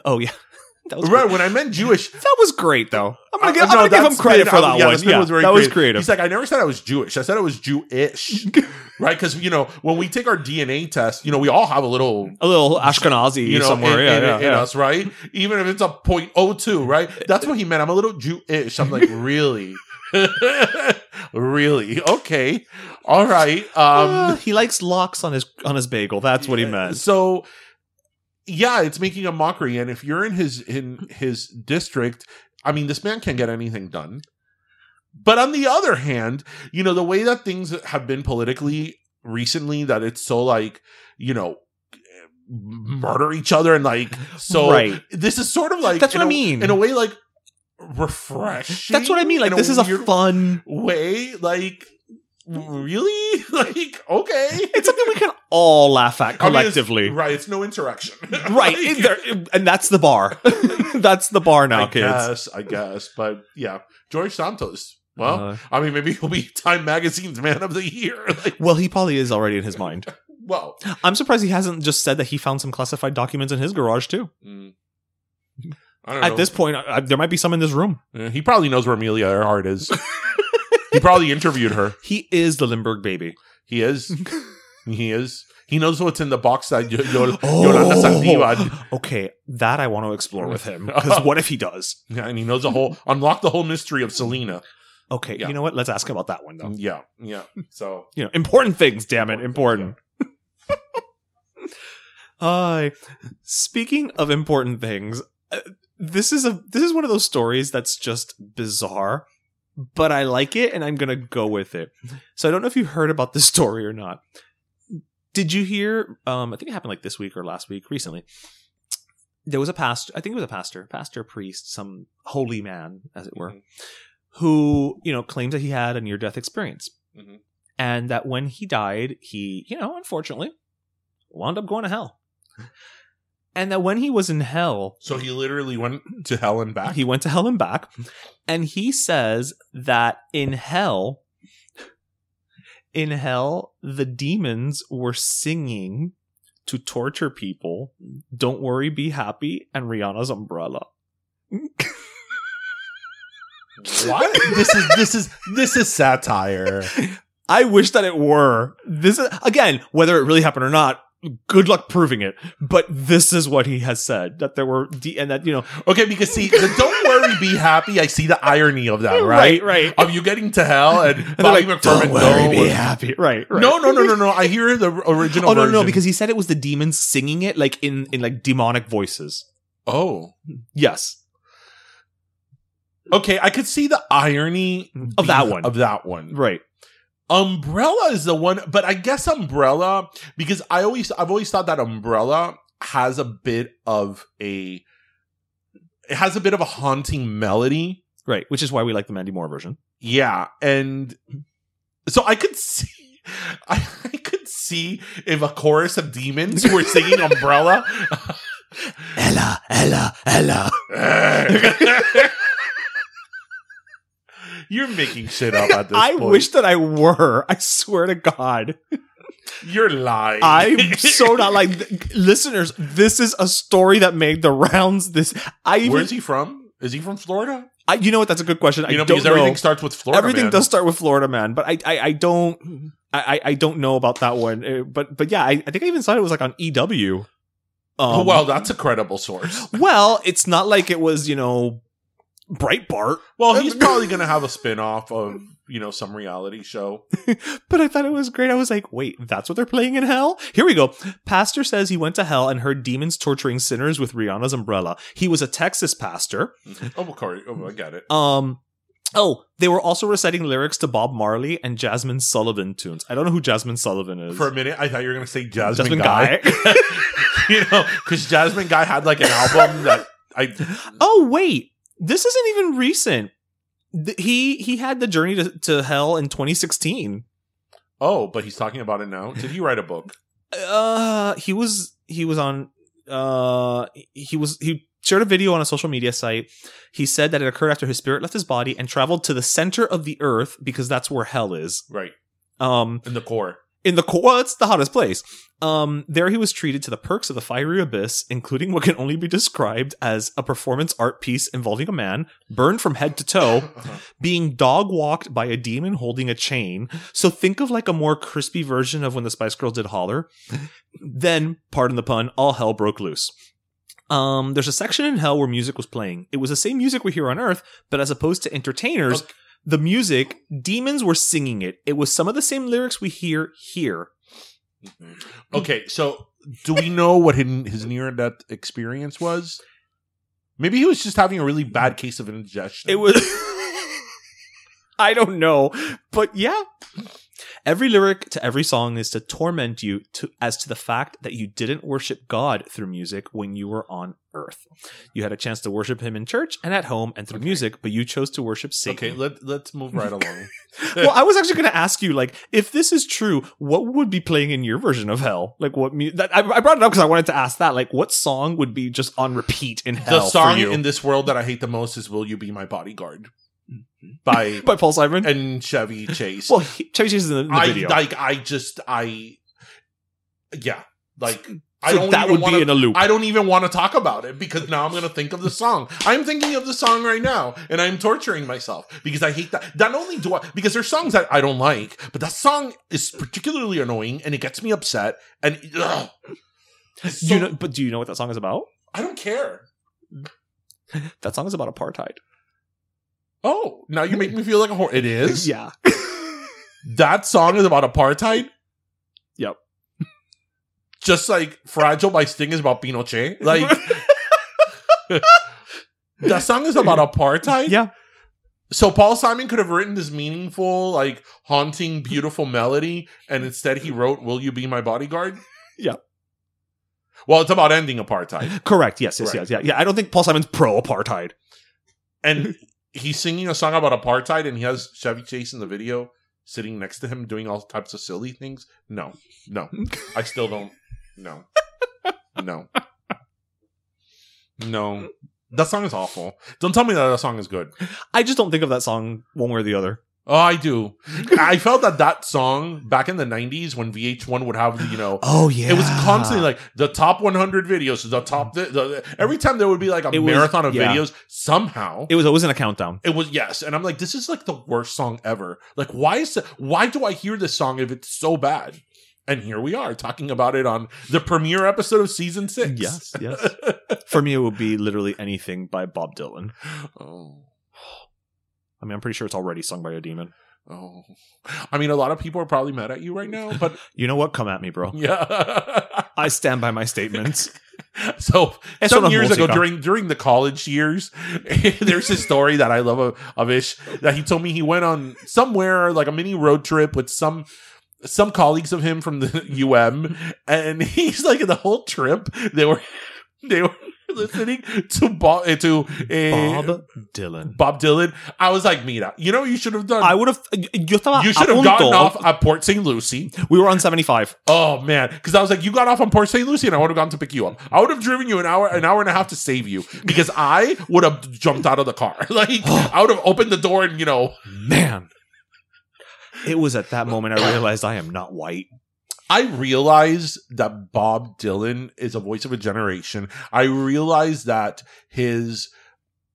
Oh yeah. That was Right, great. when I meant Jewish, That was great though. I'm gonna, Uh, give, I'm no, gonna give him credit been- for that yeah, one. Yeah, was very that was creative. creative. He's like, I never said I was Jewish. I said I was Jewish, right? Because you know, when we take our DNA test, you know, we all have a little, a little Ashkenazi you know, somewhere. in, yeah, in, yeah, in yeah. us, right? Even if it's a .02, right? That's what he meant. I'm a little Jewish. I'm like, really, really? Okay, all right. Uh, Um, he likes locks on his on his bagel. That's what he meant. So yeah, it's making a mockery. And if you're in his in his district, I mean, this man can't get anything done. But on the other hand, you know, the way that things have been politically recently, that it's so like, you know, murder each other and like so Right. this is sort of like That's what I a- mean. in a way like refreshing That's what I mean. Like this is a fun. way like really like okay It's something we can all laugh at I mean, it's- collectively. right, it's no interaction. right. Like, there, and that's the bar. that's the bar now, I kids. guess, I guess. But yeah, George Santos. Well, Uh, I mean, maybe he'll be Time Magazine's Man of the Year. Like, well, he probably is already in his mind. well, I'm surprised he hasn't just said that he found some classified documents in his garage too. mm, At know. this point, I, I- there might be some in this room. Uh, he probably knows where Amelia Earhart is. he probably interviewed her. He is the Lindbergh baby. He is. he is. He knows what's in the box that Yo- Yo- Oh. Yolanda Saldívar. okay, that I want to explore with him. Because what if he does? Yeah, and he knows the whole unlock the whole mystery of Selena. Okay, Yeah. you know what? Let's ask about that one though. Yeah, yeah. So You know, important things. Damn it, important. Uh, speaking of important things, uh, this is a this is one of those stories that's just bizarre, but I like it and I'm gonna go with it. So I don't know if you heard about this story or not. Did you hear? Um, I think it happened like this week or last week, recently. There was a pastor. I think it was a pastor, pastor, priest, some holy man, as it were, Mhm. who you know claimed that he had a near death experience, Mhm. and that when he died, he you know unfortunately wound up going to hell. And that when he was in hell, so he literally went to hell and back. he went to hell and back. And he says that in hell, in hell, the demons were singing to torture people. Don't worry, be happy, and Rihanna's umbrella. What? this is this is this is satire. I wish that it were. This is again, whether it really happened or not. Good luck proving it. But this is what he has said that there were de- and that you know Okay, because see, the don't worry, be happy. I see the irony of that, right? Right, right. Of you getting to hell and, and Bobby like, McFerrin, don't worry, no, be happy. Right, right. no, no, no, no, no. I hear the original. Oh no, no, no, because he said it was the demons singing it like in in like demonic voices. oh, Yes. okay, I could see the irony Of that one. Of that one, Right. Umbrella is the one, but I guess Umbrella because I always I've always thought that Umbrella has a bit of a it has a bit of a haunting melody. Right. Which is why we like the Mandy Moore version. Yeah, and so I could see I, I could see if a chorus of demons were singing Umbrella. Ella, Ella, Ella. You're making shit up at this I point. wish that I were. I swear to God. You're lying. I'm so not like th- listeners. This is a story that made the rounds. This I even, Where's he from? Is he from Florida? I, you know what? That's a good question. You know, I don't because everything know. starts with Florida. everything man. does start with Florida Man, but I I, I don't I I don't know about that one. Uh, But but yeah, I, I think I even saw it was like on EW. Oh, Um, well, that's a credible source. well, it's not like it was you know Breitbart, Well, he's probably going to have a spin off of, you know, some reality show. but I thought it was great. I was like, wait, that's what they're playing in hell? Here we go. Pastor says he went to hell and heard demons torturing sinners with Rihanna's umbrella. He was a Texas pastor. Oh, Corey. Oh, I got it. Um, oh, they were also reciting lyrics to Bob Marley and Jazmine Sullivan tunes. I don't know who Jazmine Sullivan is. For a minute, I thought you were going to say Jasmine, Jasmine Guy. Guy. you know, because Jasmine Guy had like an album that I. oh wait, this isn't even recent. Th- He he had the journey to, to hell in 2016. Oh, but he's talking about it now. Did he write a book? Uh, he was he was on uh he was he shared a video on a social media site. He said that it occurred after his spirit left his body and traveled to the center of the earth because that's where hell is. Right. Um, In the core. In the core, well, it's the hottest place. Um, there he was treated to the perks of the fiery abyss, including what can only be described as a performance art piece involving a man burned from head to toe, being dog walked by a demon holding a chain. So think of like a more crispy version of when the Spice Girls did Holler. then, pardon the pun, all hell broke loose. Um, there's a section in hell where music was playing. It was the same music we hear on Earth, but as opposed to entertainers, Okay. The music, demons were singing it. It was some of the same lyrics we hear here. Mm-hmm. Okay, so do we know what his, his near death experience was? Maybe he was just having a really bad case of indigestion. It was. I don't know, but yeah. Every lyric to every song is to torment you to as to the fact that you didn't worship God through music when you were on earth. You had a chance to worship him in church and at home and through music, but you chose to worship Satan. Okay, let, let's move right along. well, I was actually going to ask you, like, if this is true, what would be playing in your version of hell? Like, what? Mu- that, I, I brought it up because I wanted to ask that. Like, what song would be just on repeat in hell the song in this world that I hate the most is "Will You Be My Bodyguard" by by Paul Simon. and Chevy Chase. well, he, Chevy Chase is in the, in the I video. like. I just. I. Yeah, like. I don't that even would wanna, be in a loop. I don't even want to talk about it because now I'm going to think of the song. I'm thinking of the song right now, and I'm torturing myself because I hate that. Not only do I, because there's songs that I don't like, but that song is particularly annoying, and it gets me upset. And ugh. Do you know, but do you know what that song is about? I don't care. That song is about apartheid. Oh, now you make me feel like a whore. It is. Yeah. That song is about apartheid. Yep. Just like "Fragile" by Sting is about Pinochet. Like that song is about apartheid. yeah. So Paul Simon could have written this meaningful, like haunting, beautiful melody, and instead he wrote "Will You Be My Bodyguard." Yeah. Well, it's about ending apartheid, Correct. Yes. Yes. Right. Yes. Yeah. Yeah. I don't think Paul Simon's pro apartheid. and he's singing a song about apartheid, and he has Chevy Chase in the video sitting next to him doing all types of silly things. No, no, I still don't. No, no, no. That song is awful. Don't tell me that that song is good. I just don't think of that song one way or the other. Oh, I do. I felt that that song back in the '90s when VH1 would have, you know, Oh yeah, it was constantly like the top 100 videos, the top. The, the, every time there would be like a It was- marathon of yeah. videos, somehow It was always in a countdown. it was yes, and I'm like, this is like the worst song ever. Like, why is why do I hear this song if it's so bad? And here we are talking about it on the premiere episode of season six. Yes, yes. For me, it would be literally anything by Bob Dylan. oh, I mean, I'm pretty sure it's already sung by a demon. oh. I mean, a lot of people are probably mad at you right now, but You know what? Come at me, bro. yeah. I stand by my statements. So Eso some years ago, during during the college years, there's a story that I love of, of Ish that he told me he went on somewhere like a mini road trip with some some colleagues of him from the UM, and he's like the whole trip they were they were listening to Bob to uh, Bob Dylan. Bob Dylan. I was like, Mira, you know what you should have done. I would have. Yo you should have gotten off at Port St. Lucie. We were on 75. Oh man, because I was like, you got off on Port St. Lucie, and I would have gone to pick you up. I would have driven you an hour, an hour and a half to save you, because I would have jumped out of the car. Like I would have opened the door, and you know, Man. It was at that moment I realized I am not white. I realize that Bob Dylan is a voice of a generation. I realize that his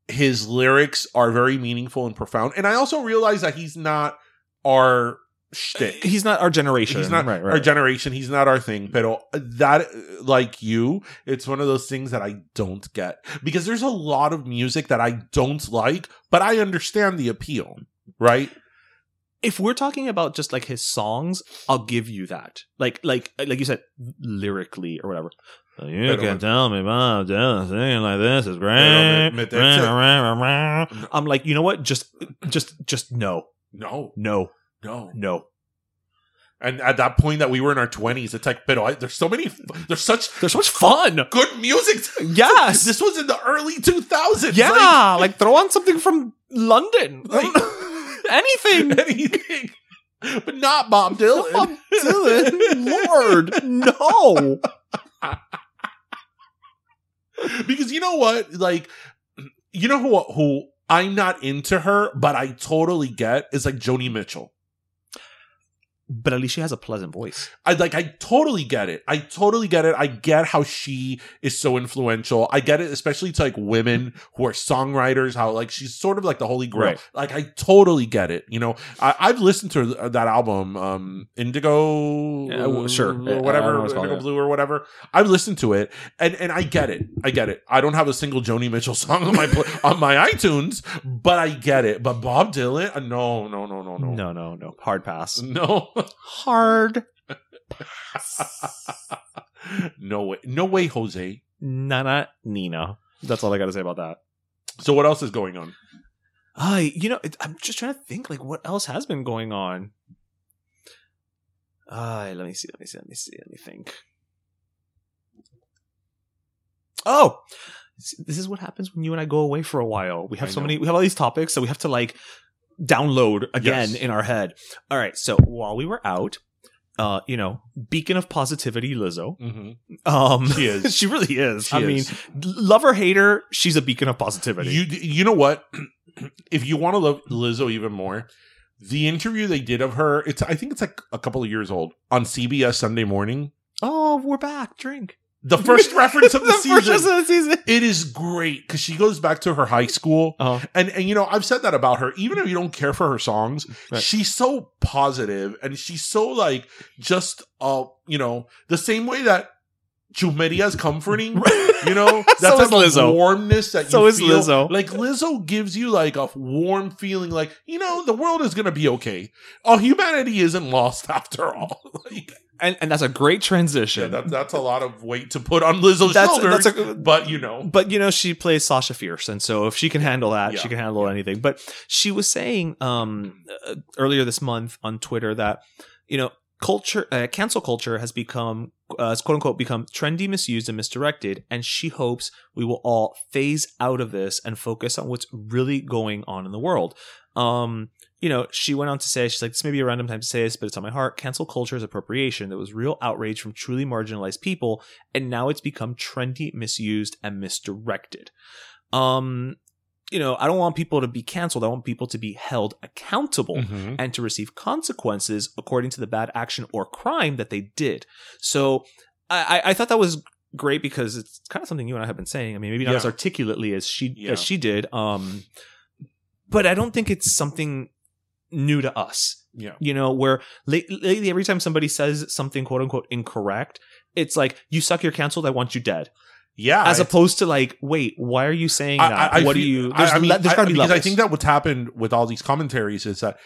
his lyrics are very meaningful and profound, and I also realize that he's not our shtick. Uh, he's not our generation. He's not right, right. our generation. He's not our thing. But uh, that, like you, it's one of those things that I don't get because there's a lot of music that I don't like, but I understand the appeal, right? If we're talking about just like his songs, I'll give you that. Like, like, like you said, lyrically or whatever. You can tell me Bob Dylan singing like this is great. I'm like, you know what? Just, just, just no, No, no, no. no. And at that point that we were in our twenties, it's like, but I, there's so many, there's such There's so much fun. good music. Yes. this was in the early 2000s. Yeah, like, throw on something from London. Like- Anything. anything, but not Bob Dylan. Bob Dylan. Lord, no. because you know what like you know who who i'm not into her but i totally get is like joni mitchell But at least she has a pleasant voice. I like I totally get it. I totally get it. I get how she is so influential. I get it, especially to like women who are songwriters, how like she's sort of like the holy grail. Right. Like I totally get it. You know, I, I've listened to that album, um, Indigo Yeah, well, sure. or I- I don't whatever, know Indigo. Blue or whatever. I've listened to it and and I get it. I get it. I don't have a single Joni Mitchell song on my on my iTunes, but I get it. But Bob Dylan, uh, no, no, no, no, no. No, no, no. Hard pass. No. Hard. pass. no way. No way, Jose. Nana Nina. That's all I got to say about that. So what else is going on? I, you know, it, I'm just trying to think like what else has been going on. Uh, let me see, let me see, let me see, let me think. Oh, this is what happens when you and I go away for a while. We have I so know. many, we have all these topics, so we have to like download again Yes. in our head. All right, so while we were out, uh, you know, beacon of positivity, Lizzo. Mm-hmm. Um, She is. she really is. She I is. mean, love or hate her, she's a beacon of positivity. You you know what? if you want to love Lizzo even more, the interview they did of her, it's I think it's like a couple of years old on CBS Sunday Morning. oh, we're back. Drink. The first reference of the, first season. of the season. It is great because she goes back to her high school. Oh, And and you know, I've said that about her. Even if you don't care for her songs, Right. she's so positive and she's so like just uh, you know, the same way that Chusmeria's comforting. You know, that's So is Lizzo. warmness that So you is feel. Lizzo. Like Lizzo gives you like a warm feeling, like you know, the world is gonna be okay. Oh, humanity isn't lost after all. like, and and that's a great yeah, transition. that, that's a lot of weight to put on Lizzo's That's- shoulders. that's a- but you know, but you know, she plays Sasha Fierce, and so if she can handle that, Yeah. she can handle anything. But she was saying um uh, earlier this month on Twitter that you know culture, uh, cancel culture has become uh, quote unquote become trendy, misused, and misdirected, and she hopes we will all phase out of this and focus on what's really going on in the world. Um, you know, she went on to say, she's like, this may be a random time to say this, but it's on my heart. Cancel culture is appropriation. There was real outrage from truly marginalized people, and now it's become trendy, misused, and misdirected. Um, you know, I don't want people to be canceled. I want people to be held accountable Mhm. and to receive consequences according to the bad action or crime that they did. So I, I- I thought that was great because it's kind of something you and I have been saying. I mean, maybe not Yeah. as articulately as she Yeah. as she did. Um, but I don't think it's something new to us. Yeah. You know, where lately every time somebody says something quote unquote incorrect, it's like you suck, you're canceled. I want you dead. Yeah. As opposed to like, wait, why are you saying that? what do feel- you? There's, I, mean, le- there's I- got to be because levels. I think that what's happened with all these commentaries is that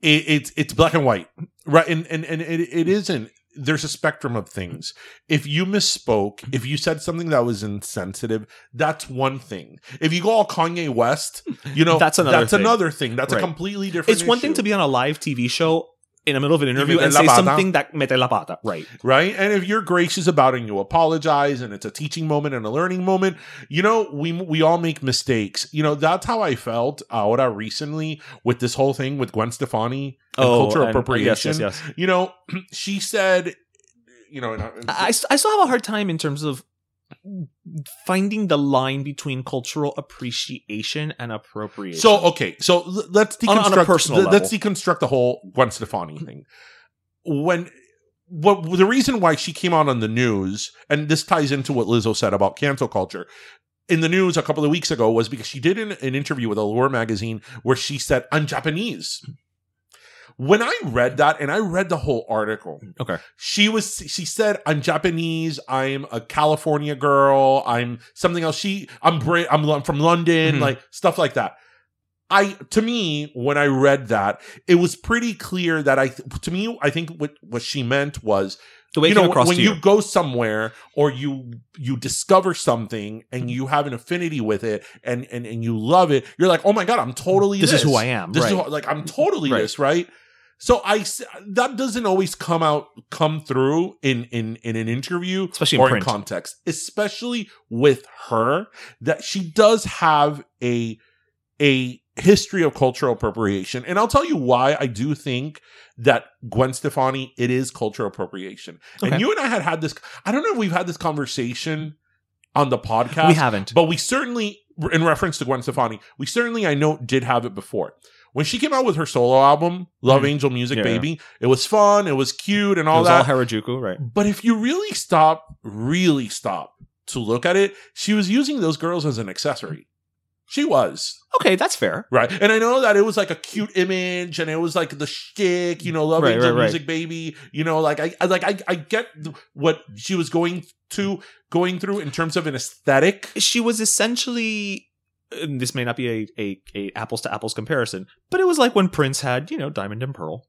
it, it's it's black and white, right? And and and it, it isn't. There's a spectrum of things. If you misspoke, if you said something that was insensitive, that's one thing. If you go all Kanye West, you know That's another That's thing. another thing. That's Right. a completely different. it's one thing to be on a live TV show in the middle of an interview and say pata. something that mete la pata. Right. right? And if you're gracious about it and you apologize and it's a teaching moment and a learning moment, you know, we we all make mistakes. You know, that's how I felt ahora recently with this whole thing with Gwen Stefani and cultural Oh, and- uh, appropriation. Yes, yes, yes. You know, she said, you know, and I, I still have a hard time in terms of finding the line between cultural appreciation and appropriation. so okay, so let's On- deconstruct on a personal th- let's deconstruct the whole Gwen Stefani thing. When what the reason why she came out on the news, and this ties into what Lizzo said about cancel culture. In the news a couple of weeks ago was because she did an, an interview with Allure magazine where she said, I'm Japanese. When I read that, and I read the whole article, okay. she was she said i'm japanese i'm a california girl i'm something else she i'm Brit, i'm, from london Mhm. like stuff like that i to me when i read that it was pretty clear that i to me i think what what she meant was The way you it came know across when to you you. go somewhere or you you discover something and you have an affinity with it and and, and you love it you're like oh my god i'm totally This this, is who I am, this is who- like i'm totally Right. this right so I that doesn't always come out come through in in in an interview Especially in or print. in context, especially with her that she does have a a history of cultural appropriation. And I'll tell you why I do think that Gwen Stefani it is cultural appropriation. Okay. And you and I had had this I don't know if we've had this conversation on the podcast. we haven't. But we certainly, in reference to Gwen Stefani, we certainly, I know, did have it before. When she came out with her solo album, Love Mhm. Angel Music Yeah, Baby, it was fun, it was cute, and it all was that. all Harajuku, right? but if you really stop, really stop to look at it, she was using those girls as an accessory. She was. Okay, that's fair. Right. And I know that it was like a cute image and it was like the shtick, you know, Love Right, Angel right, right. Music Baby, you know, like I, I like I, I get what she was going to going through in terms of an aesthetic. She was essentially. This may not be a, a, a apples to apples comparison, but it was like when Prince had, you know, Diamond and Pearl.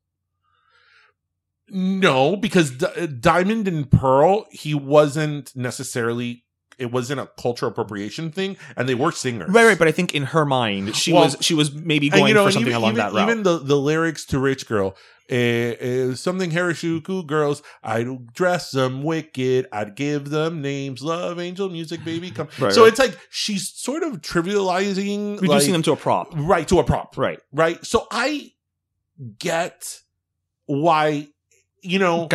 No, because D- Diamond and Pearl, he wasn't necessarily. It wasn't a cultural appropriation thing, and they were singers. Right, right. But I think in her mind, she Well, was she was maybe And, going for something even, along even, that route. Even the, the lyrics to Rich Girl, eh, eh, something Harajuku girls, I'd dress them wicked, I'd give them names, love, angel, music, baby, come. Right, so right. it's like she's sort of trivializing, reducing like, them to a prop. right to a prop, Right. right. So I get why, you know,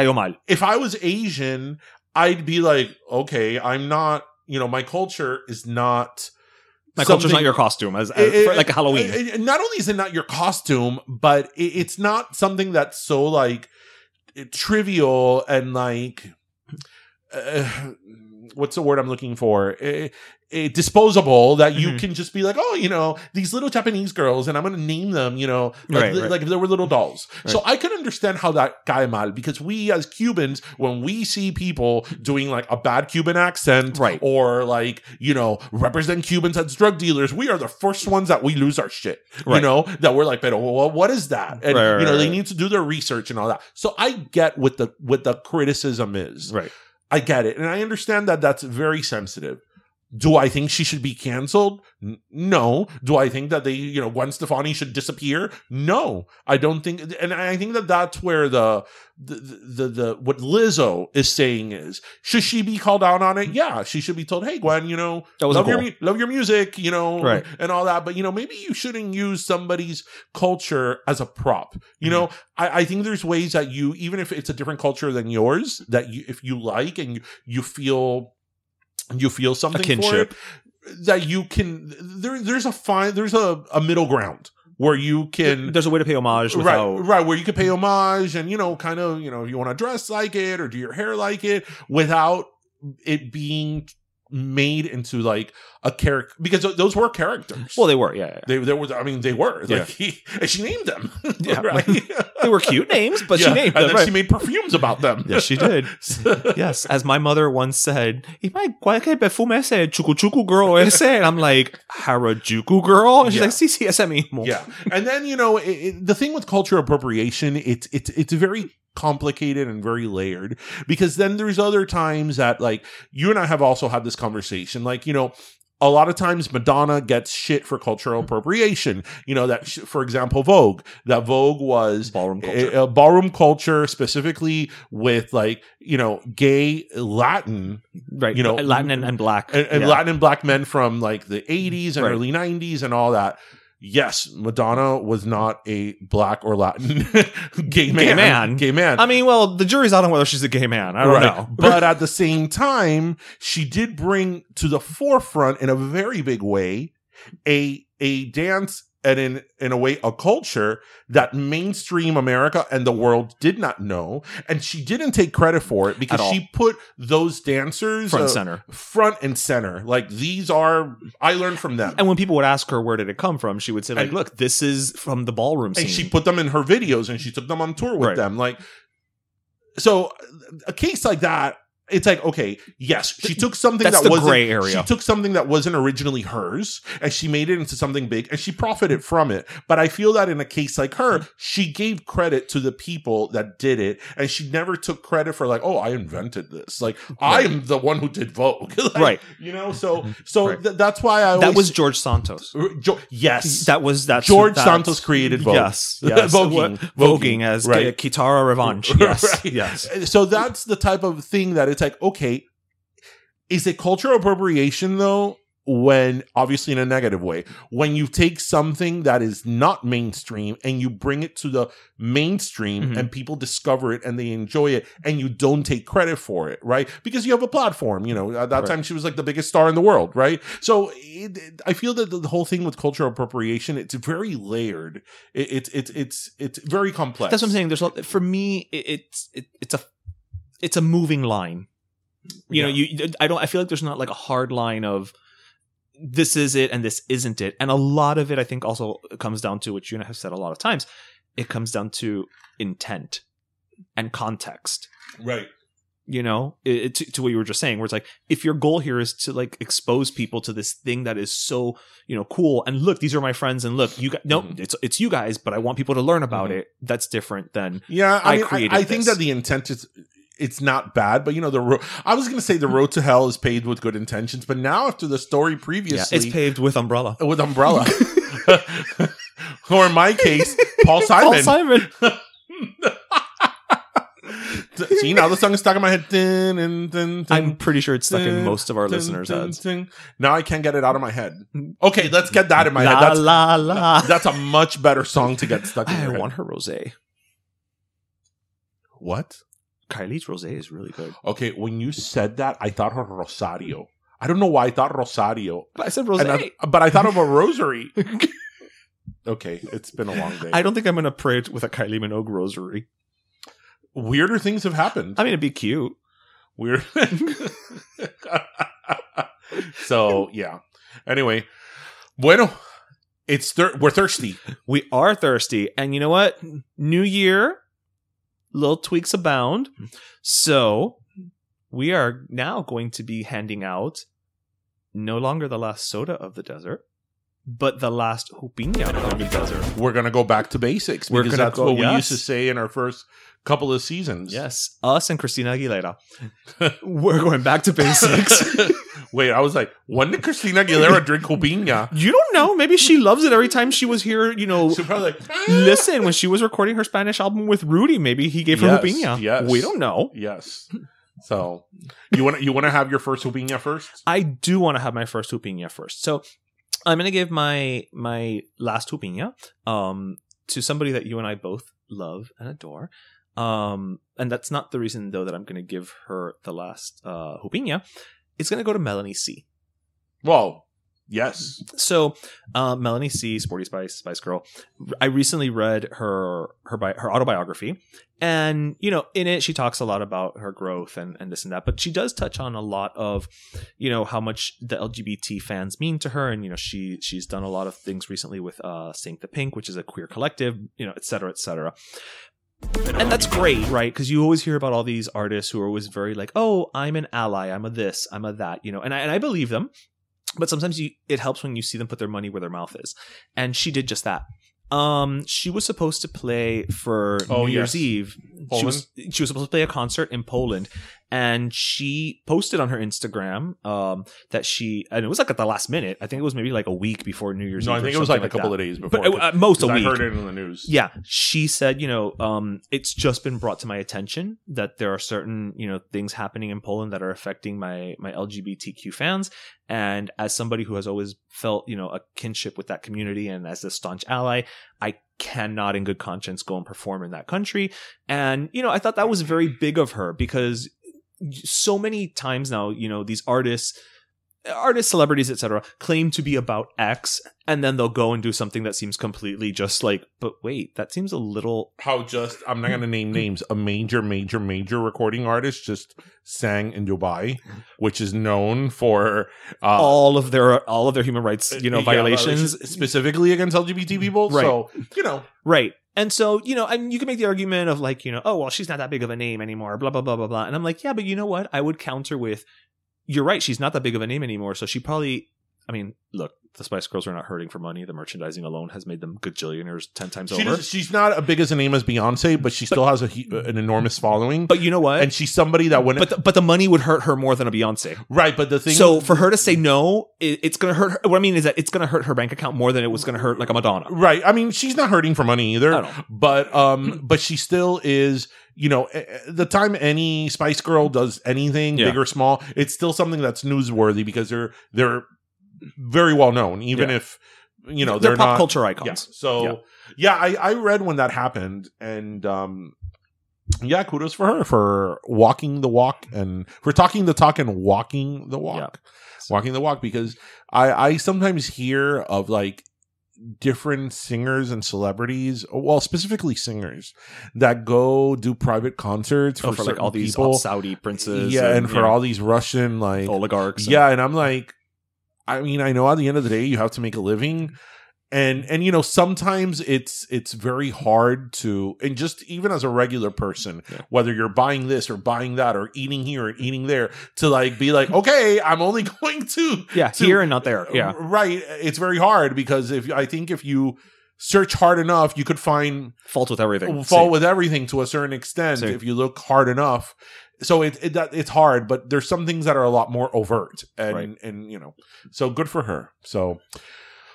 if I was Asian, I'd be like, okay, I'm not, you know, my culture is not. My culture's not your costume, as, as it- for, like a Halloween. it- it- not only is it not your costume, but it, it's not something that's so like trivial and like uh, what's the word I'm looking for? Eh, eh, disposable that you Mhm. can just be like, oh, you know, these little Japanese girls, and I'm going to name them, you know, like, Right, right. like if they were little dolls. So I can understand how that cae mal because we as Cubans, when we see people doing like a bad Cuban accent, Right. or like you know represent Cubans as drug dealers, we are the first ones that we lose our shit. You know that we're like, but well, what is that? And Right, right, you know they right. need to do their research and all that. So I get what the what the criticism is. right. I get it. And I understand that that's very sensitive. Do I think she should be canceled? No. Do I think that they, you know, Gwen Stefani should disappear? No. I don't think, and I think that that's where the, the, the, the, what Lizzo is saying is, should she be called out on it? Yeah. She should be told, hey, Gwen, you know, love, your, cool. mu- love your music, you know, Right. and all that. But, you know, maybe you shouldn't use somebody's culture as a prop. You know, Mm-hmm. I, I think there's ways that you, even if it's a different culture than yours, that you, if you like and you, you feel, you feel something kinship. for that you can there there's a fine there's a, a middle ground where you can There's a way to pay homage without. right right where you can pay homage and you know kind of you know if you want to dress like it or do your hair like it without it being made into like a character because th- those were characters Well, they were, yeah, yeah. they there was i mean they were Yeah. like he, and she named them Yeah. right They were cute names, but she named and them. then right. she made perfumes about them Yes, she did. yes, as my mother once said, "Imai cualquier perfume ese chucu chucu girl ese," and I'm like Harajuku girl, and she's Yeah. like, "Sí, sí, ese mismo." yeah and then you know it, it, the thing with cultural appropriation it's it's it's very complicated and very layered because then there's other times that like you and I have also had this conversation like you know a lot of times Madonna gets shit for cultural mm-hmm. appropriation. You know that, sh- for example, Vogue. That Vogue was Ballroom culture. a, a ballroom culture, specifically with like you know gay Latin right. You know, Latin and, and black, and, and Yeah. Latin and black men from like the 80s and Right. early 90s and all that. Yes, Madonna was not a black or Latin gay man. man. Gay man. I mean, well, the jury's out on whether she's a gay man. I don't Right. know, but at the same time, she did bring to the forefront in a very big way a a dance and in in a way a culture that mainstream America and the world did not know, and she didn't take credit for it because she put those dancers front uh, and center. front and center. Like these are I learned from them. And when people would ask her where did it come from, she would say, "Like, And- look, this is from the ballroom scene." and she put them in her videos and she took them on tour with Right. them like so a case like that it's like okay yes she took something That's that the wasn't gray area. she took something that wasn't originally hers and she made it into something big and she profited from it but i feel that in a case like her hmm. she gave credit to the people that did it and she never took credit for like oh i invented this like i'm the one who did vogue Like, Right. you know so so Right. th- that's why i that was George Santos. Uh, jo- yes That was that George that's- Santos created Vogue. Yes, yes. Voguing. Voguing, Voguing, as right. right. Kitara Ravache. Yes, Right. yes. So that's the type of thing that it's like, okay, is it cultural appropriation though? When obviously in a negative way, when you take something that is not mainstream and you bring it to the mainstream Mhm. and people discover it and they enjoy it and you don't take credit for it, right? Because you have a platform, you know, at that Right. time she was like the biggest star in the world, right? So it, it- I feel that the, the whole thing with cultural appropriation, it's very layered. It, it's, it's, it's, it's very complex. That's what I'm saying. There's a, for me, it, it's it, it's a it's a moving line. You know, you I don't. I feel like there's not like a hard line of this is it and this isn't it. And a lot of it, I think, also comes down to which you and I have said a lot of times. It comes down to intent and context. Right. you know it, to, to what you were just saying where it's like if your goal here is to like expose people to this thing that is so you know cool and look these are my friends and look you guys no Mhm. it's it's you guys but i want people to learn about Mhm. it that's different than Yeah, I I, mean, I, created I think this. that the intent is it's not bad, but you know the road. I was going to say the road to hell is paved with good intentions, but now after the story yeah, previously, it's paved with umbrella with umbrella, or in my case, Paul Paul Simon. simon See now the song is stuck in my head. Dun, dun, dun, i'm pretty sure it's stuck in most of our listeners heads. Now I can't get it out of my head. Mm-hmm. Okay, let's get that in my la head. That's la la that's a much better song to get stuck in i your head. want her rose What? Kylie's rose is really good Okay, when you said that, I thought of Rosario. I don't know why I thought Rosario, but i said rose I- but I thought of a rosary. okay, it's been a long day. i don't think i'm gonna pray it with a kylie minogue rosary Weirder things have happened. i mean it'd be cute Weird. so yeah. Anyway, bueno, it's thir- we're thirsty. We are thirsty. And you know what? New year, little tweaks abound. Hmm. So we are now going to be handing out no longer the last soda of the desert, but the last Jupiña of the desert. We're gonna go back to basics We're because gonna that's go- what we used to say in our first couple of seasons. Yes, us and Christina Aguilera. We're going back to basics. Wait, I was like, when did Christina Aguilera drink Jupiña? you don't know. Maybe she loves it every time she was here, you know. She's probably like, Listen, when she was recording her Spanish album with Rudy, maybe he gave her Yes, Jupiña. yes. We don't know. Yes. So you want to you want to have your first Jupiña first? I do want to have my first Jupiña first. So I'm gonna give my my last Jupiña um to somebody that you and I both love and adore. Um and that's not the reason though that I'm gonna give her the last uh Jupiña. It's gonna go to Melanie C. Well, Yes. So, uh, Melanie C, Sporty Spice, Spice Girl. I recently read her her bi- her autobiography, and you know, in it she talks a lot about her growth and and this and that. But she does touch on a lot of, you know, how much the LGBT fans mean to her, and you know, she she's done a lot of things recently with uh, Sink the Pink, which is a queer collective, you know, et cetera, et cetera. And that's great, right? Because you always hear about all these artists who are always very like, "Oh, I'm an ally. I'm a this. I'm a that." You know, and I and I believe them but sometimes you it helps when you see them put their money where their mouth is. And she did just that. Um she was supposed to play for Oh, new year's yes. eve. She was she was supposed to play a concert in poland and she posted on her instagram um that she and it was like at the last minute i think it was maybe like a week before new year's No, eve I think it was like something a couple that. of days before. but uh, at most a week I heard it in the news. yeah, she said, you know, um, it's just been brought to my attention that there are certain, you know, things happening in Poland that are affecting my my LGBTQ fans, and as somebody who has always felt, you know, a kinship with that community, and as a staunch ally, I cannot, in good conscience, go and perform in that country. And you know, I thought that was very big of her because so many times now, you know, these artists artists, celebrities, etc., claim to be about X, and then they'll go and do something that seems completely just like, but wait, that seems a little. How just I'm not going to name names. A major, major, major recording artist just sang in Dubai, which is known for uh, all of their all of their human rights, you know, yeah, violations, specifically against LGBT people. Right. So you know, right? And so, you know, and you can make the argument of like, you know, oh well, she's not that big of a name anymore, blah blah blah blah blah. And I'm like, yeah, but you know what? I would counter with, you're right, she's not that big of a name anymore, so she probably. I mean, look, the Spice Girls are not hurting for money. The merchandising alone has made them gajillionaires ten times she over. she's not as big as a name as Beyonce, but she still has a, an enormous following. but you know what? and she's somebody that when but the, but the money would hurt her more than a Beyonce. right, but the thing So for her to say no, it, it's going to hurt her. What I mean is that it's going to hurt her bank account more than it was going to hurt like a Madonna. Right. I mean, she's not hurting for money either. But um, but she still is. You know, the time any Spice Girl does anything, Yeah. big or small, it's still something that's newsworthy because they're they're very well known, even Yeah. if you know they're, they're, pop not, culture Yeah. icons. So yeah, I I read when that happened, and um, yeah, kudos for her for walking the walk and for talking the talk and walking the walk, walking the walk. Because I I sometimes hear of like different singers and celebrities, well, specifically singers that go do private concerts Oh, for, for like all these people. Saudi princes, yeah, and, for you know, all these Russian like oligarchs. and- yeah, and I'm like, I mean, I know at the end of the day you have to make a living, and and you know sometimes it's it's very hard to, and just even as a regular person, Yeah. whether you're buying this or buying that or eating here or eating there, to like be like, okay, I'm only going to yeah, to- here and not there. Yeah, right. It's very hard because if I think if you search hard enough, you could find fault with everything. Fault See. with everything to a certain extent See. if you look hard enough. So it, it it's hard, but there's some things that are a lot more overt, and Right. and you know, so good for her. So,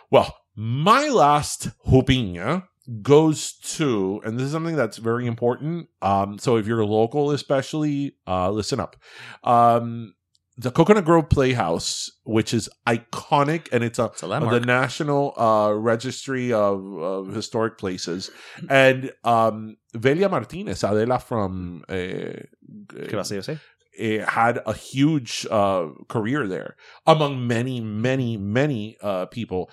well, my last opinion goes to, and this is something that's very important. Um, so if you're local, especially, uh, listen up. Um, the Coconut Grove Playhouse, which is iconic, and it's a It's a the National uh, Registry of, of Historic Places. And um, Velia Martinez, Adela from uh, ¿Qué a eh, had a huge uh, career there among many, many, many uh, people.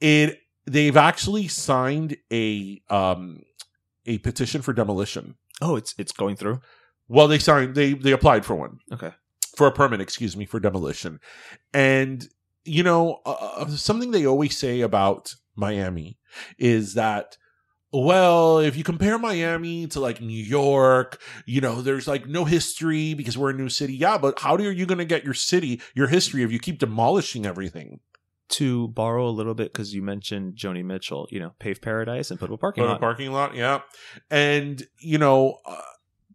It they've actually signed a um, a petition for demolition. Oh, it's it's going through. Well, they signed they they applied for one Okay. For a permit, excuse me, for demolition. And you know, uh, something they always say about Miami is that well, if you compare Miami to like New York, you know, there's like no history because we're a new city. Yeah, but how are you going to get your city, your history if you keep demolishing everything? To borrow a little bit because you mentioned Joni Mitchell, you know, pave paradise and put up a parking Put a lot. parking lot, yeah. And you know, uh,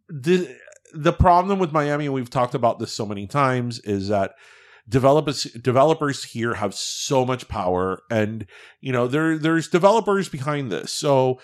the the problem with Miami, and we've talked about this so many times, is that developers developers here have so much power, and you know, there there's developers behind this, so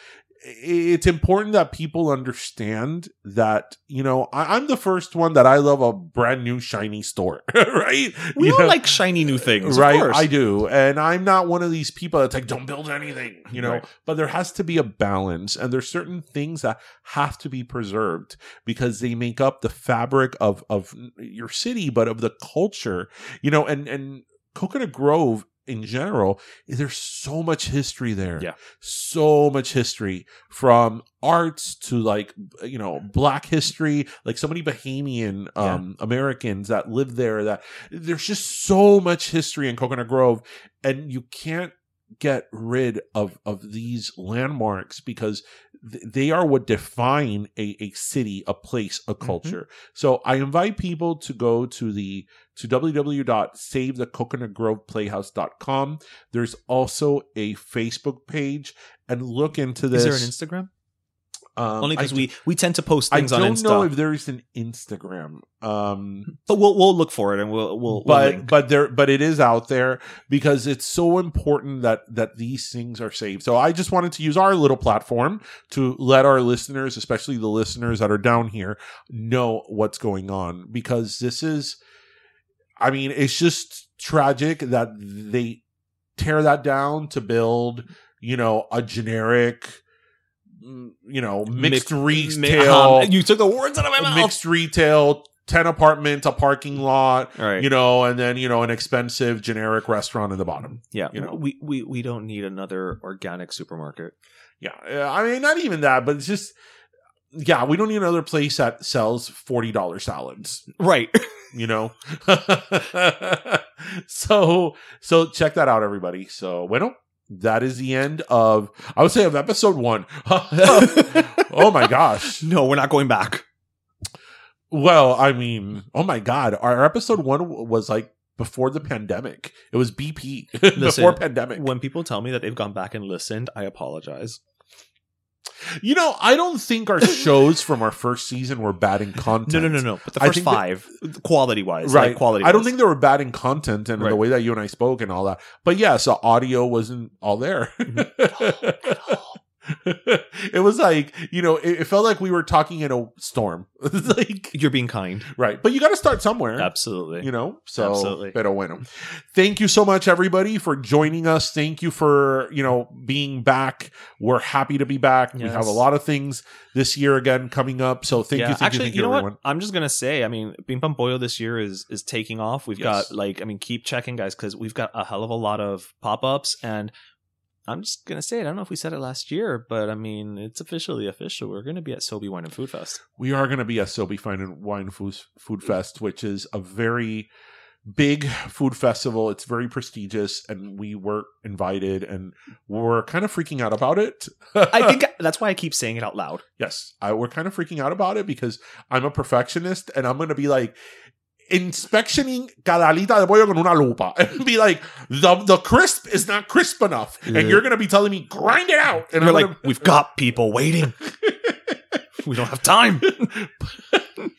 it's important that people understand that you know I, I'm the first one that I love a brand new shiny store, right? we You all know? like shiny new things, right Of course. i do and i'm not one of these people that's like don't build anything you know Right. but there has to be a balance and there's certain things that have to be preserved because they make up the fabric of of your city but of the culture you know and and coconut grove in general, there's so much history there. Yeah. So much history from arts to like, you know, black history, like so many Bahamian um, Americans that live there that there's just so much history in Coconut Grove and you can't get rid of of these landmarks because th- they are what define a, a city a place a mm-hmm. culture. So i invite people to go to the to www.savethecoconutgroveplayhouse.com there's also a facebook page and look into this Is there an Instagram? Um, Only because we we tend to post things on don't know if there is an Instagram, um, but we'll we'll look for it and we'll we'll, we'll link. but there but it is out there because it's so important that that these things are saved. So I just wanted to use our little platform to let our listeners, especially the listeners that are down here, know what's going on because this is, I mean, it's just tragic that they tear that down to build, you know, a generic. You know, mixed Mix- retail, um, you took the words out of my mouth. mixed retail, 10 apartment, a parking lot, All right. you know, and then, you know, an expensive generic restaurant in the bottom. yeah, you know. we, we we don't need another organic supermarket. Yeah. I mean, not even that, but it's just, yeah, we don't need another place that sells $40 salads, Right. you know? so, so check that out, everybody. So, bueno, that is the end of, I would say, of episode one. oh my gosh. no, we're not going back. Well, I mean, oh my god, our episode one was like before the pandemic. It was BP before pandemic. When people tell me that they've gone back and listened, I apologize. You know, I don't think our shows from our first season were bad in content. No, no, no, no. But the first five, quality wise, Right. like quality. I don't think they were bad in content and Right. the way that you and I spoke and all that. But yeah, so audio wasn't all there. Mm-hmm. it was like, you know, it, it felt like we were talking in a storm. like you're being kind. right. But you got to start somewhere. Absolutely. you know so Absolutely. pero bueno thank you so much everybody for joining us thank you for you know being back we're happy to be back we have a lot of things this year again coming up so thank yeah, you thank actually, you thank you you, know everyone what? I'm just gonna say. I mean, Bang Boyo this year is is taking off. We've Yes. got like, I mean, keep checking, guys, because we've got a hell of a lot of pop ups, and I'm just gonna say it. I don't know if we said it last year, but I mean, it's officially official. We're gonna be at Sobe Wine and Food Fest. we are going to be at Sobe Fine and Wine Food, Food Fest, which is a very big food festival. It's very prestigious, and we were invited, and we're kind of freaking out about it. I think that's why I keep saying it out loud. Yes, I, we're kind of freaking out about it because I'm a perfectionist and I'm going to be like inspectioning cada alita de pollo con una lupa and be like, the, the crisp is not crisp enough. And you're going to be telling me, grind it out. And And you're like, we've got people waiting. we don't have time.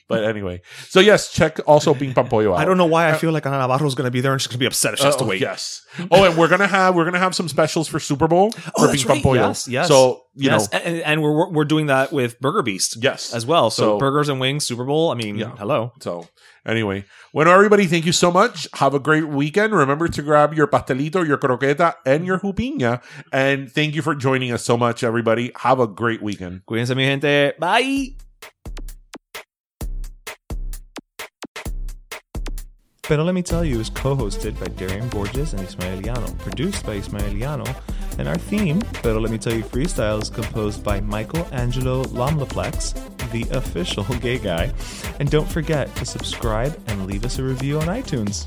but anyway. So, yes, check also Bing Pam Pollo out. I don't know why I feel like Ana Navarro's gonna be there and she's gonna be upset if she has to Uh, wait. Yes. Oh, and we're gonna have we're gonna have some specials for Super Bowl for that's Bing right. Yes, yes. So you yes, know, and, and we're we're doing that with Burger Beast. yes, as well. So, So- burgers and wings, Super Bowl. I mean, Yeah. hello. So anyway, bueno, everybody, thank you so much. Have a great weekend. Remember to grab your pastelito, your croqueta, and your jupiña. And thank you for joining us so much, everybody. Have a great weekend. Cuídense, mi gente. Bye. Pero Let Me Tell You is co hosted by Darian Borges and Ismaeliano, produced by Ismaeliano, and our theme, Pero Let Me Tell You Freestyle, is composed by Michael Angelo Lomlaplex, the official gay guy. And don't forget to subscribe and leave us a review on iTunes.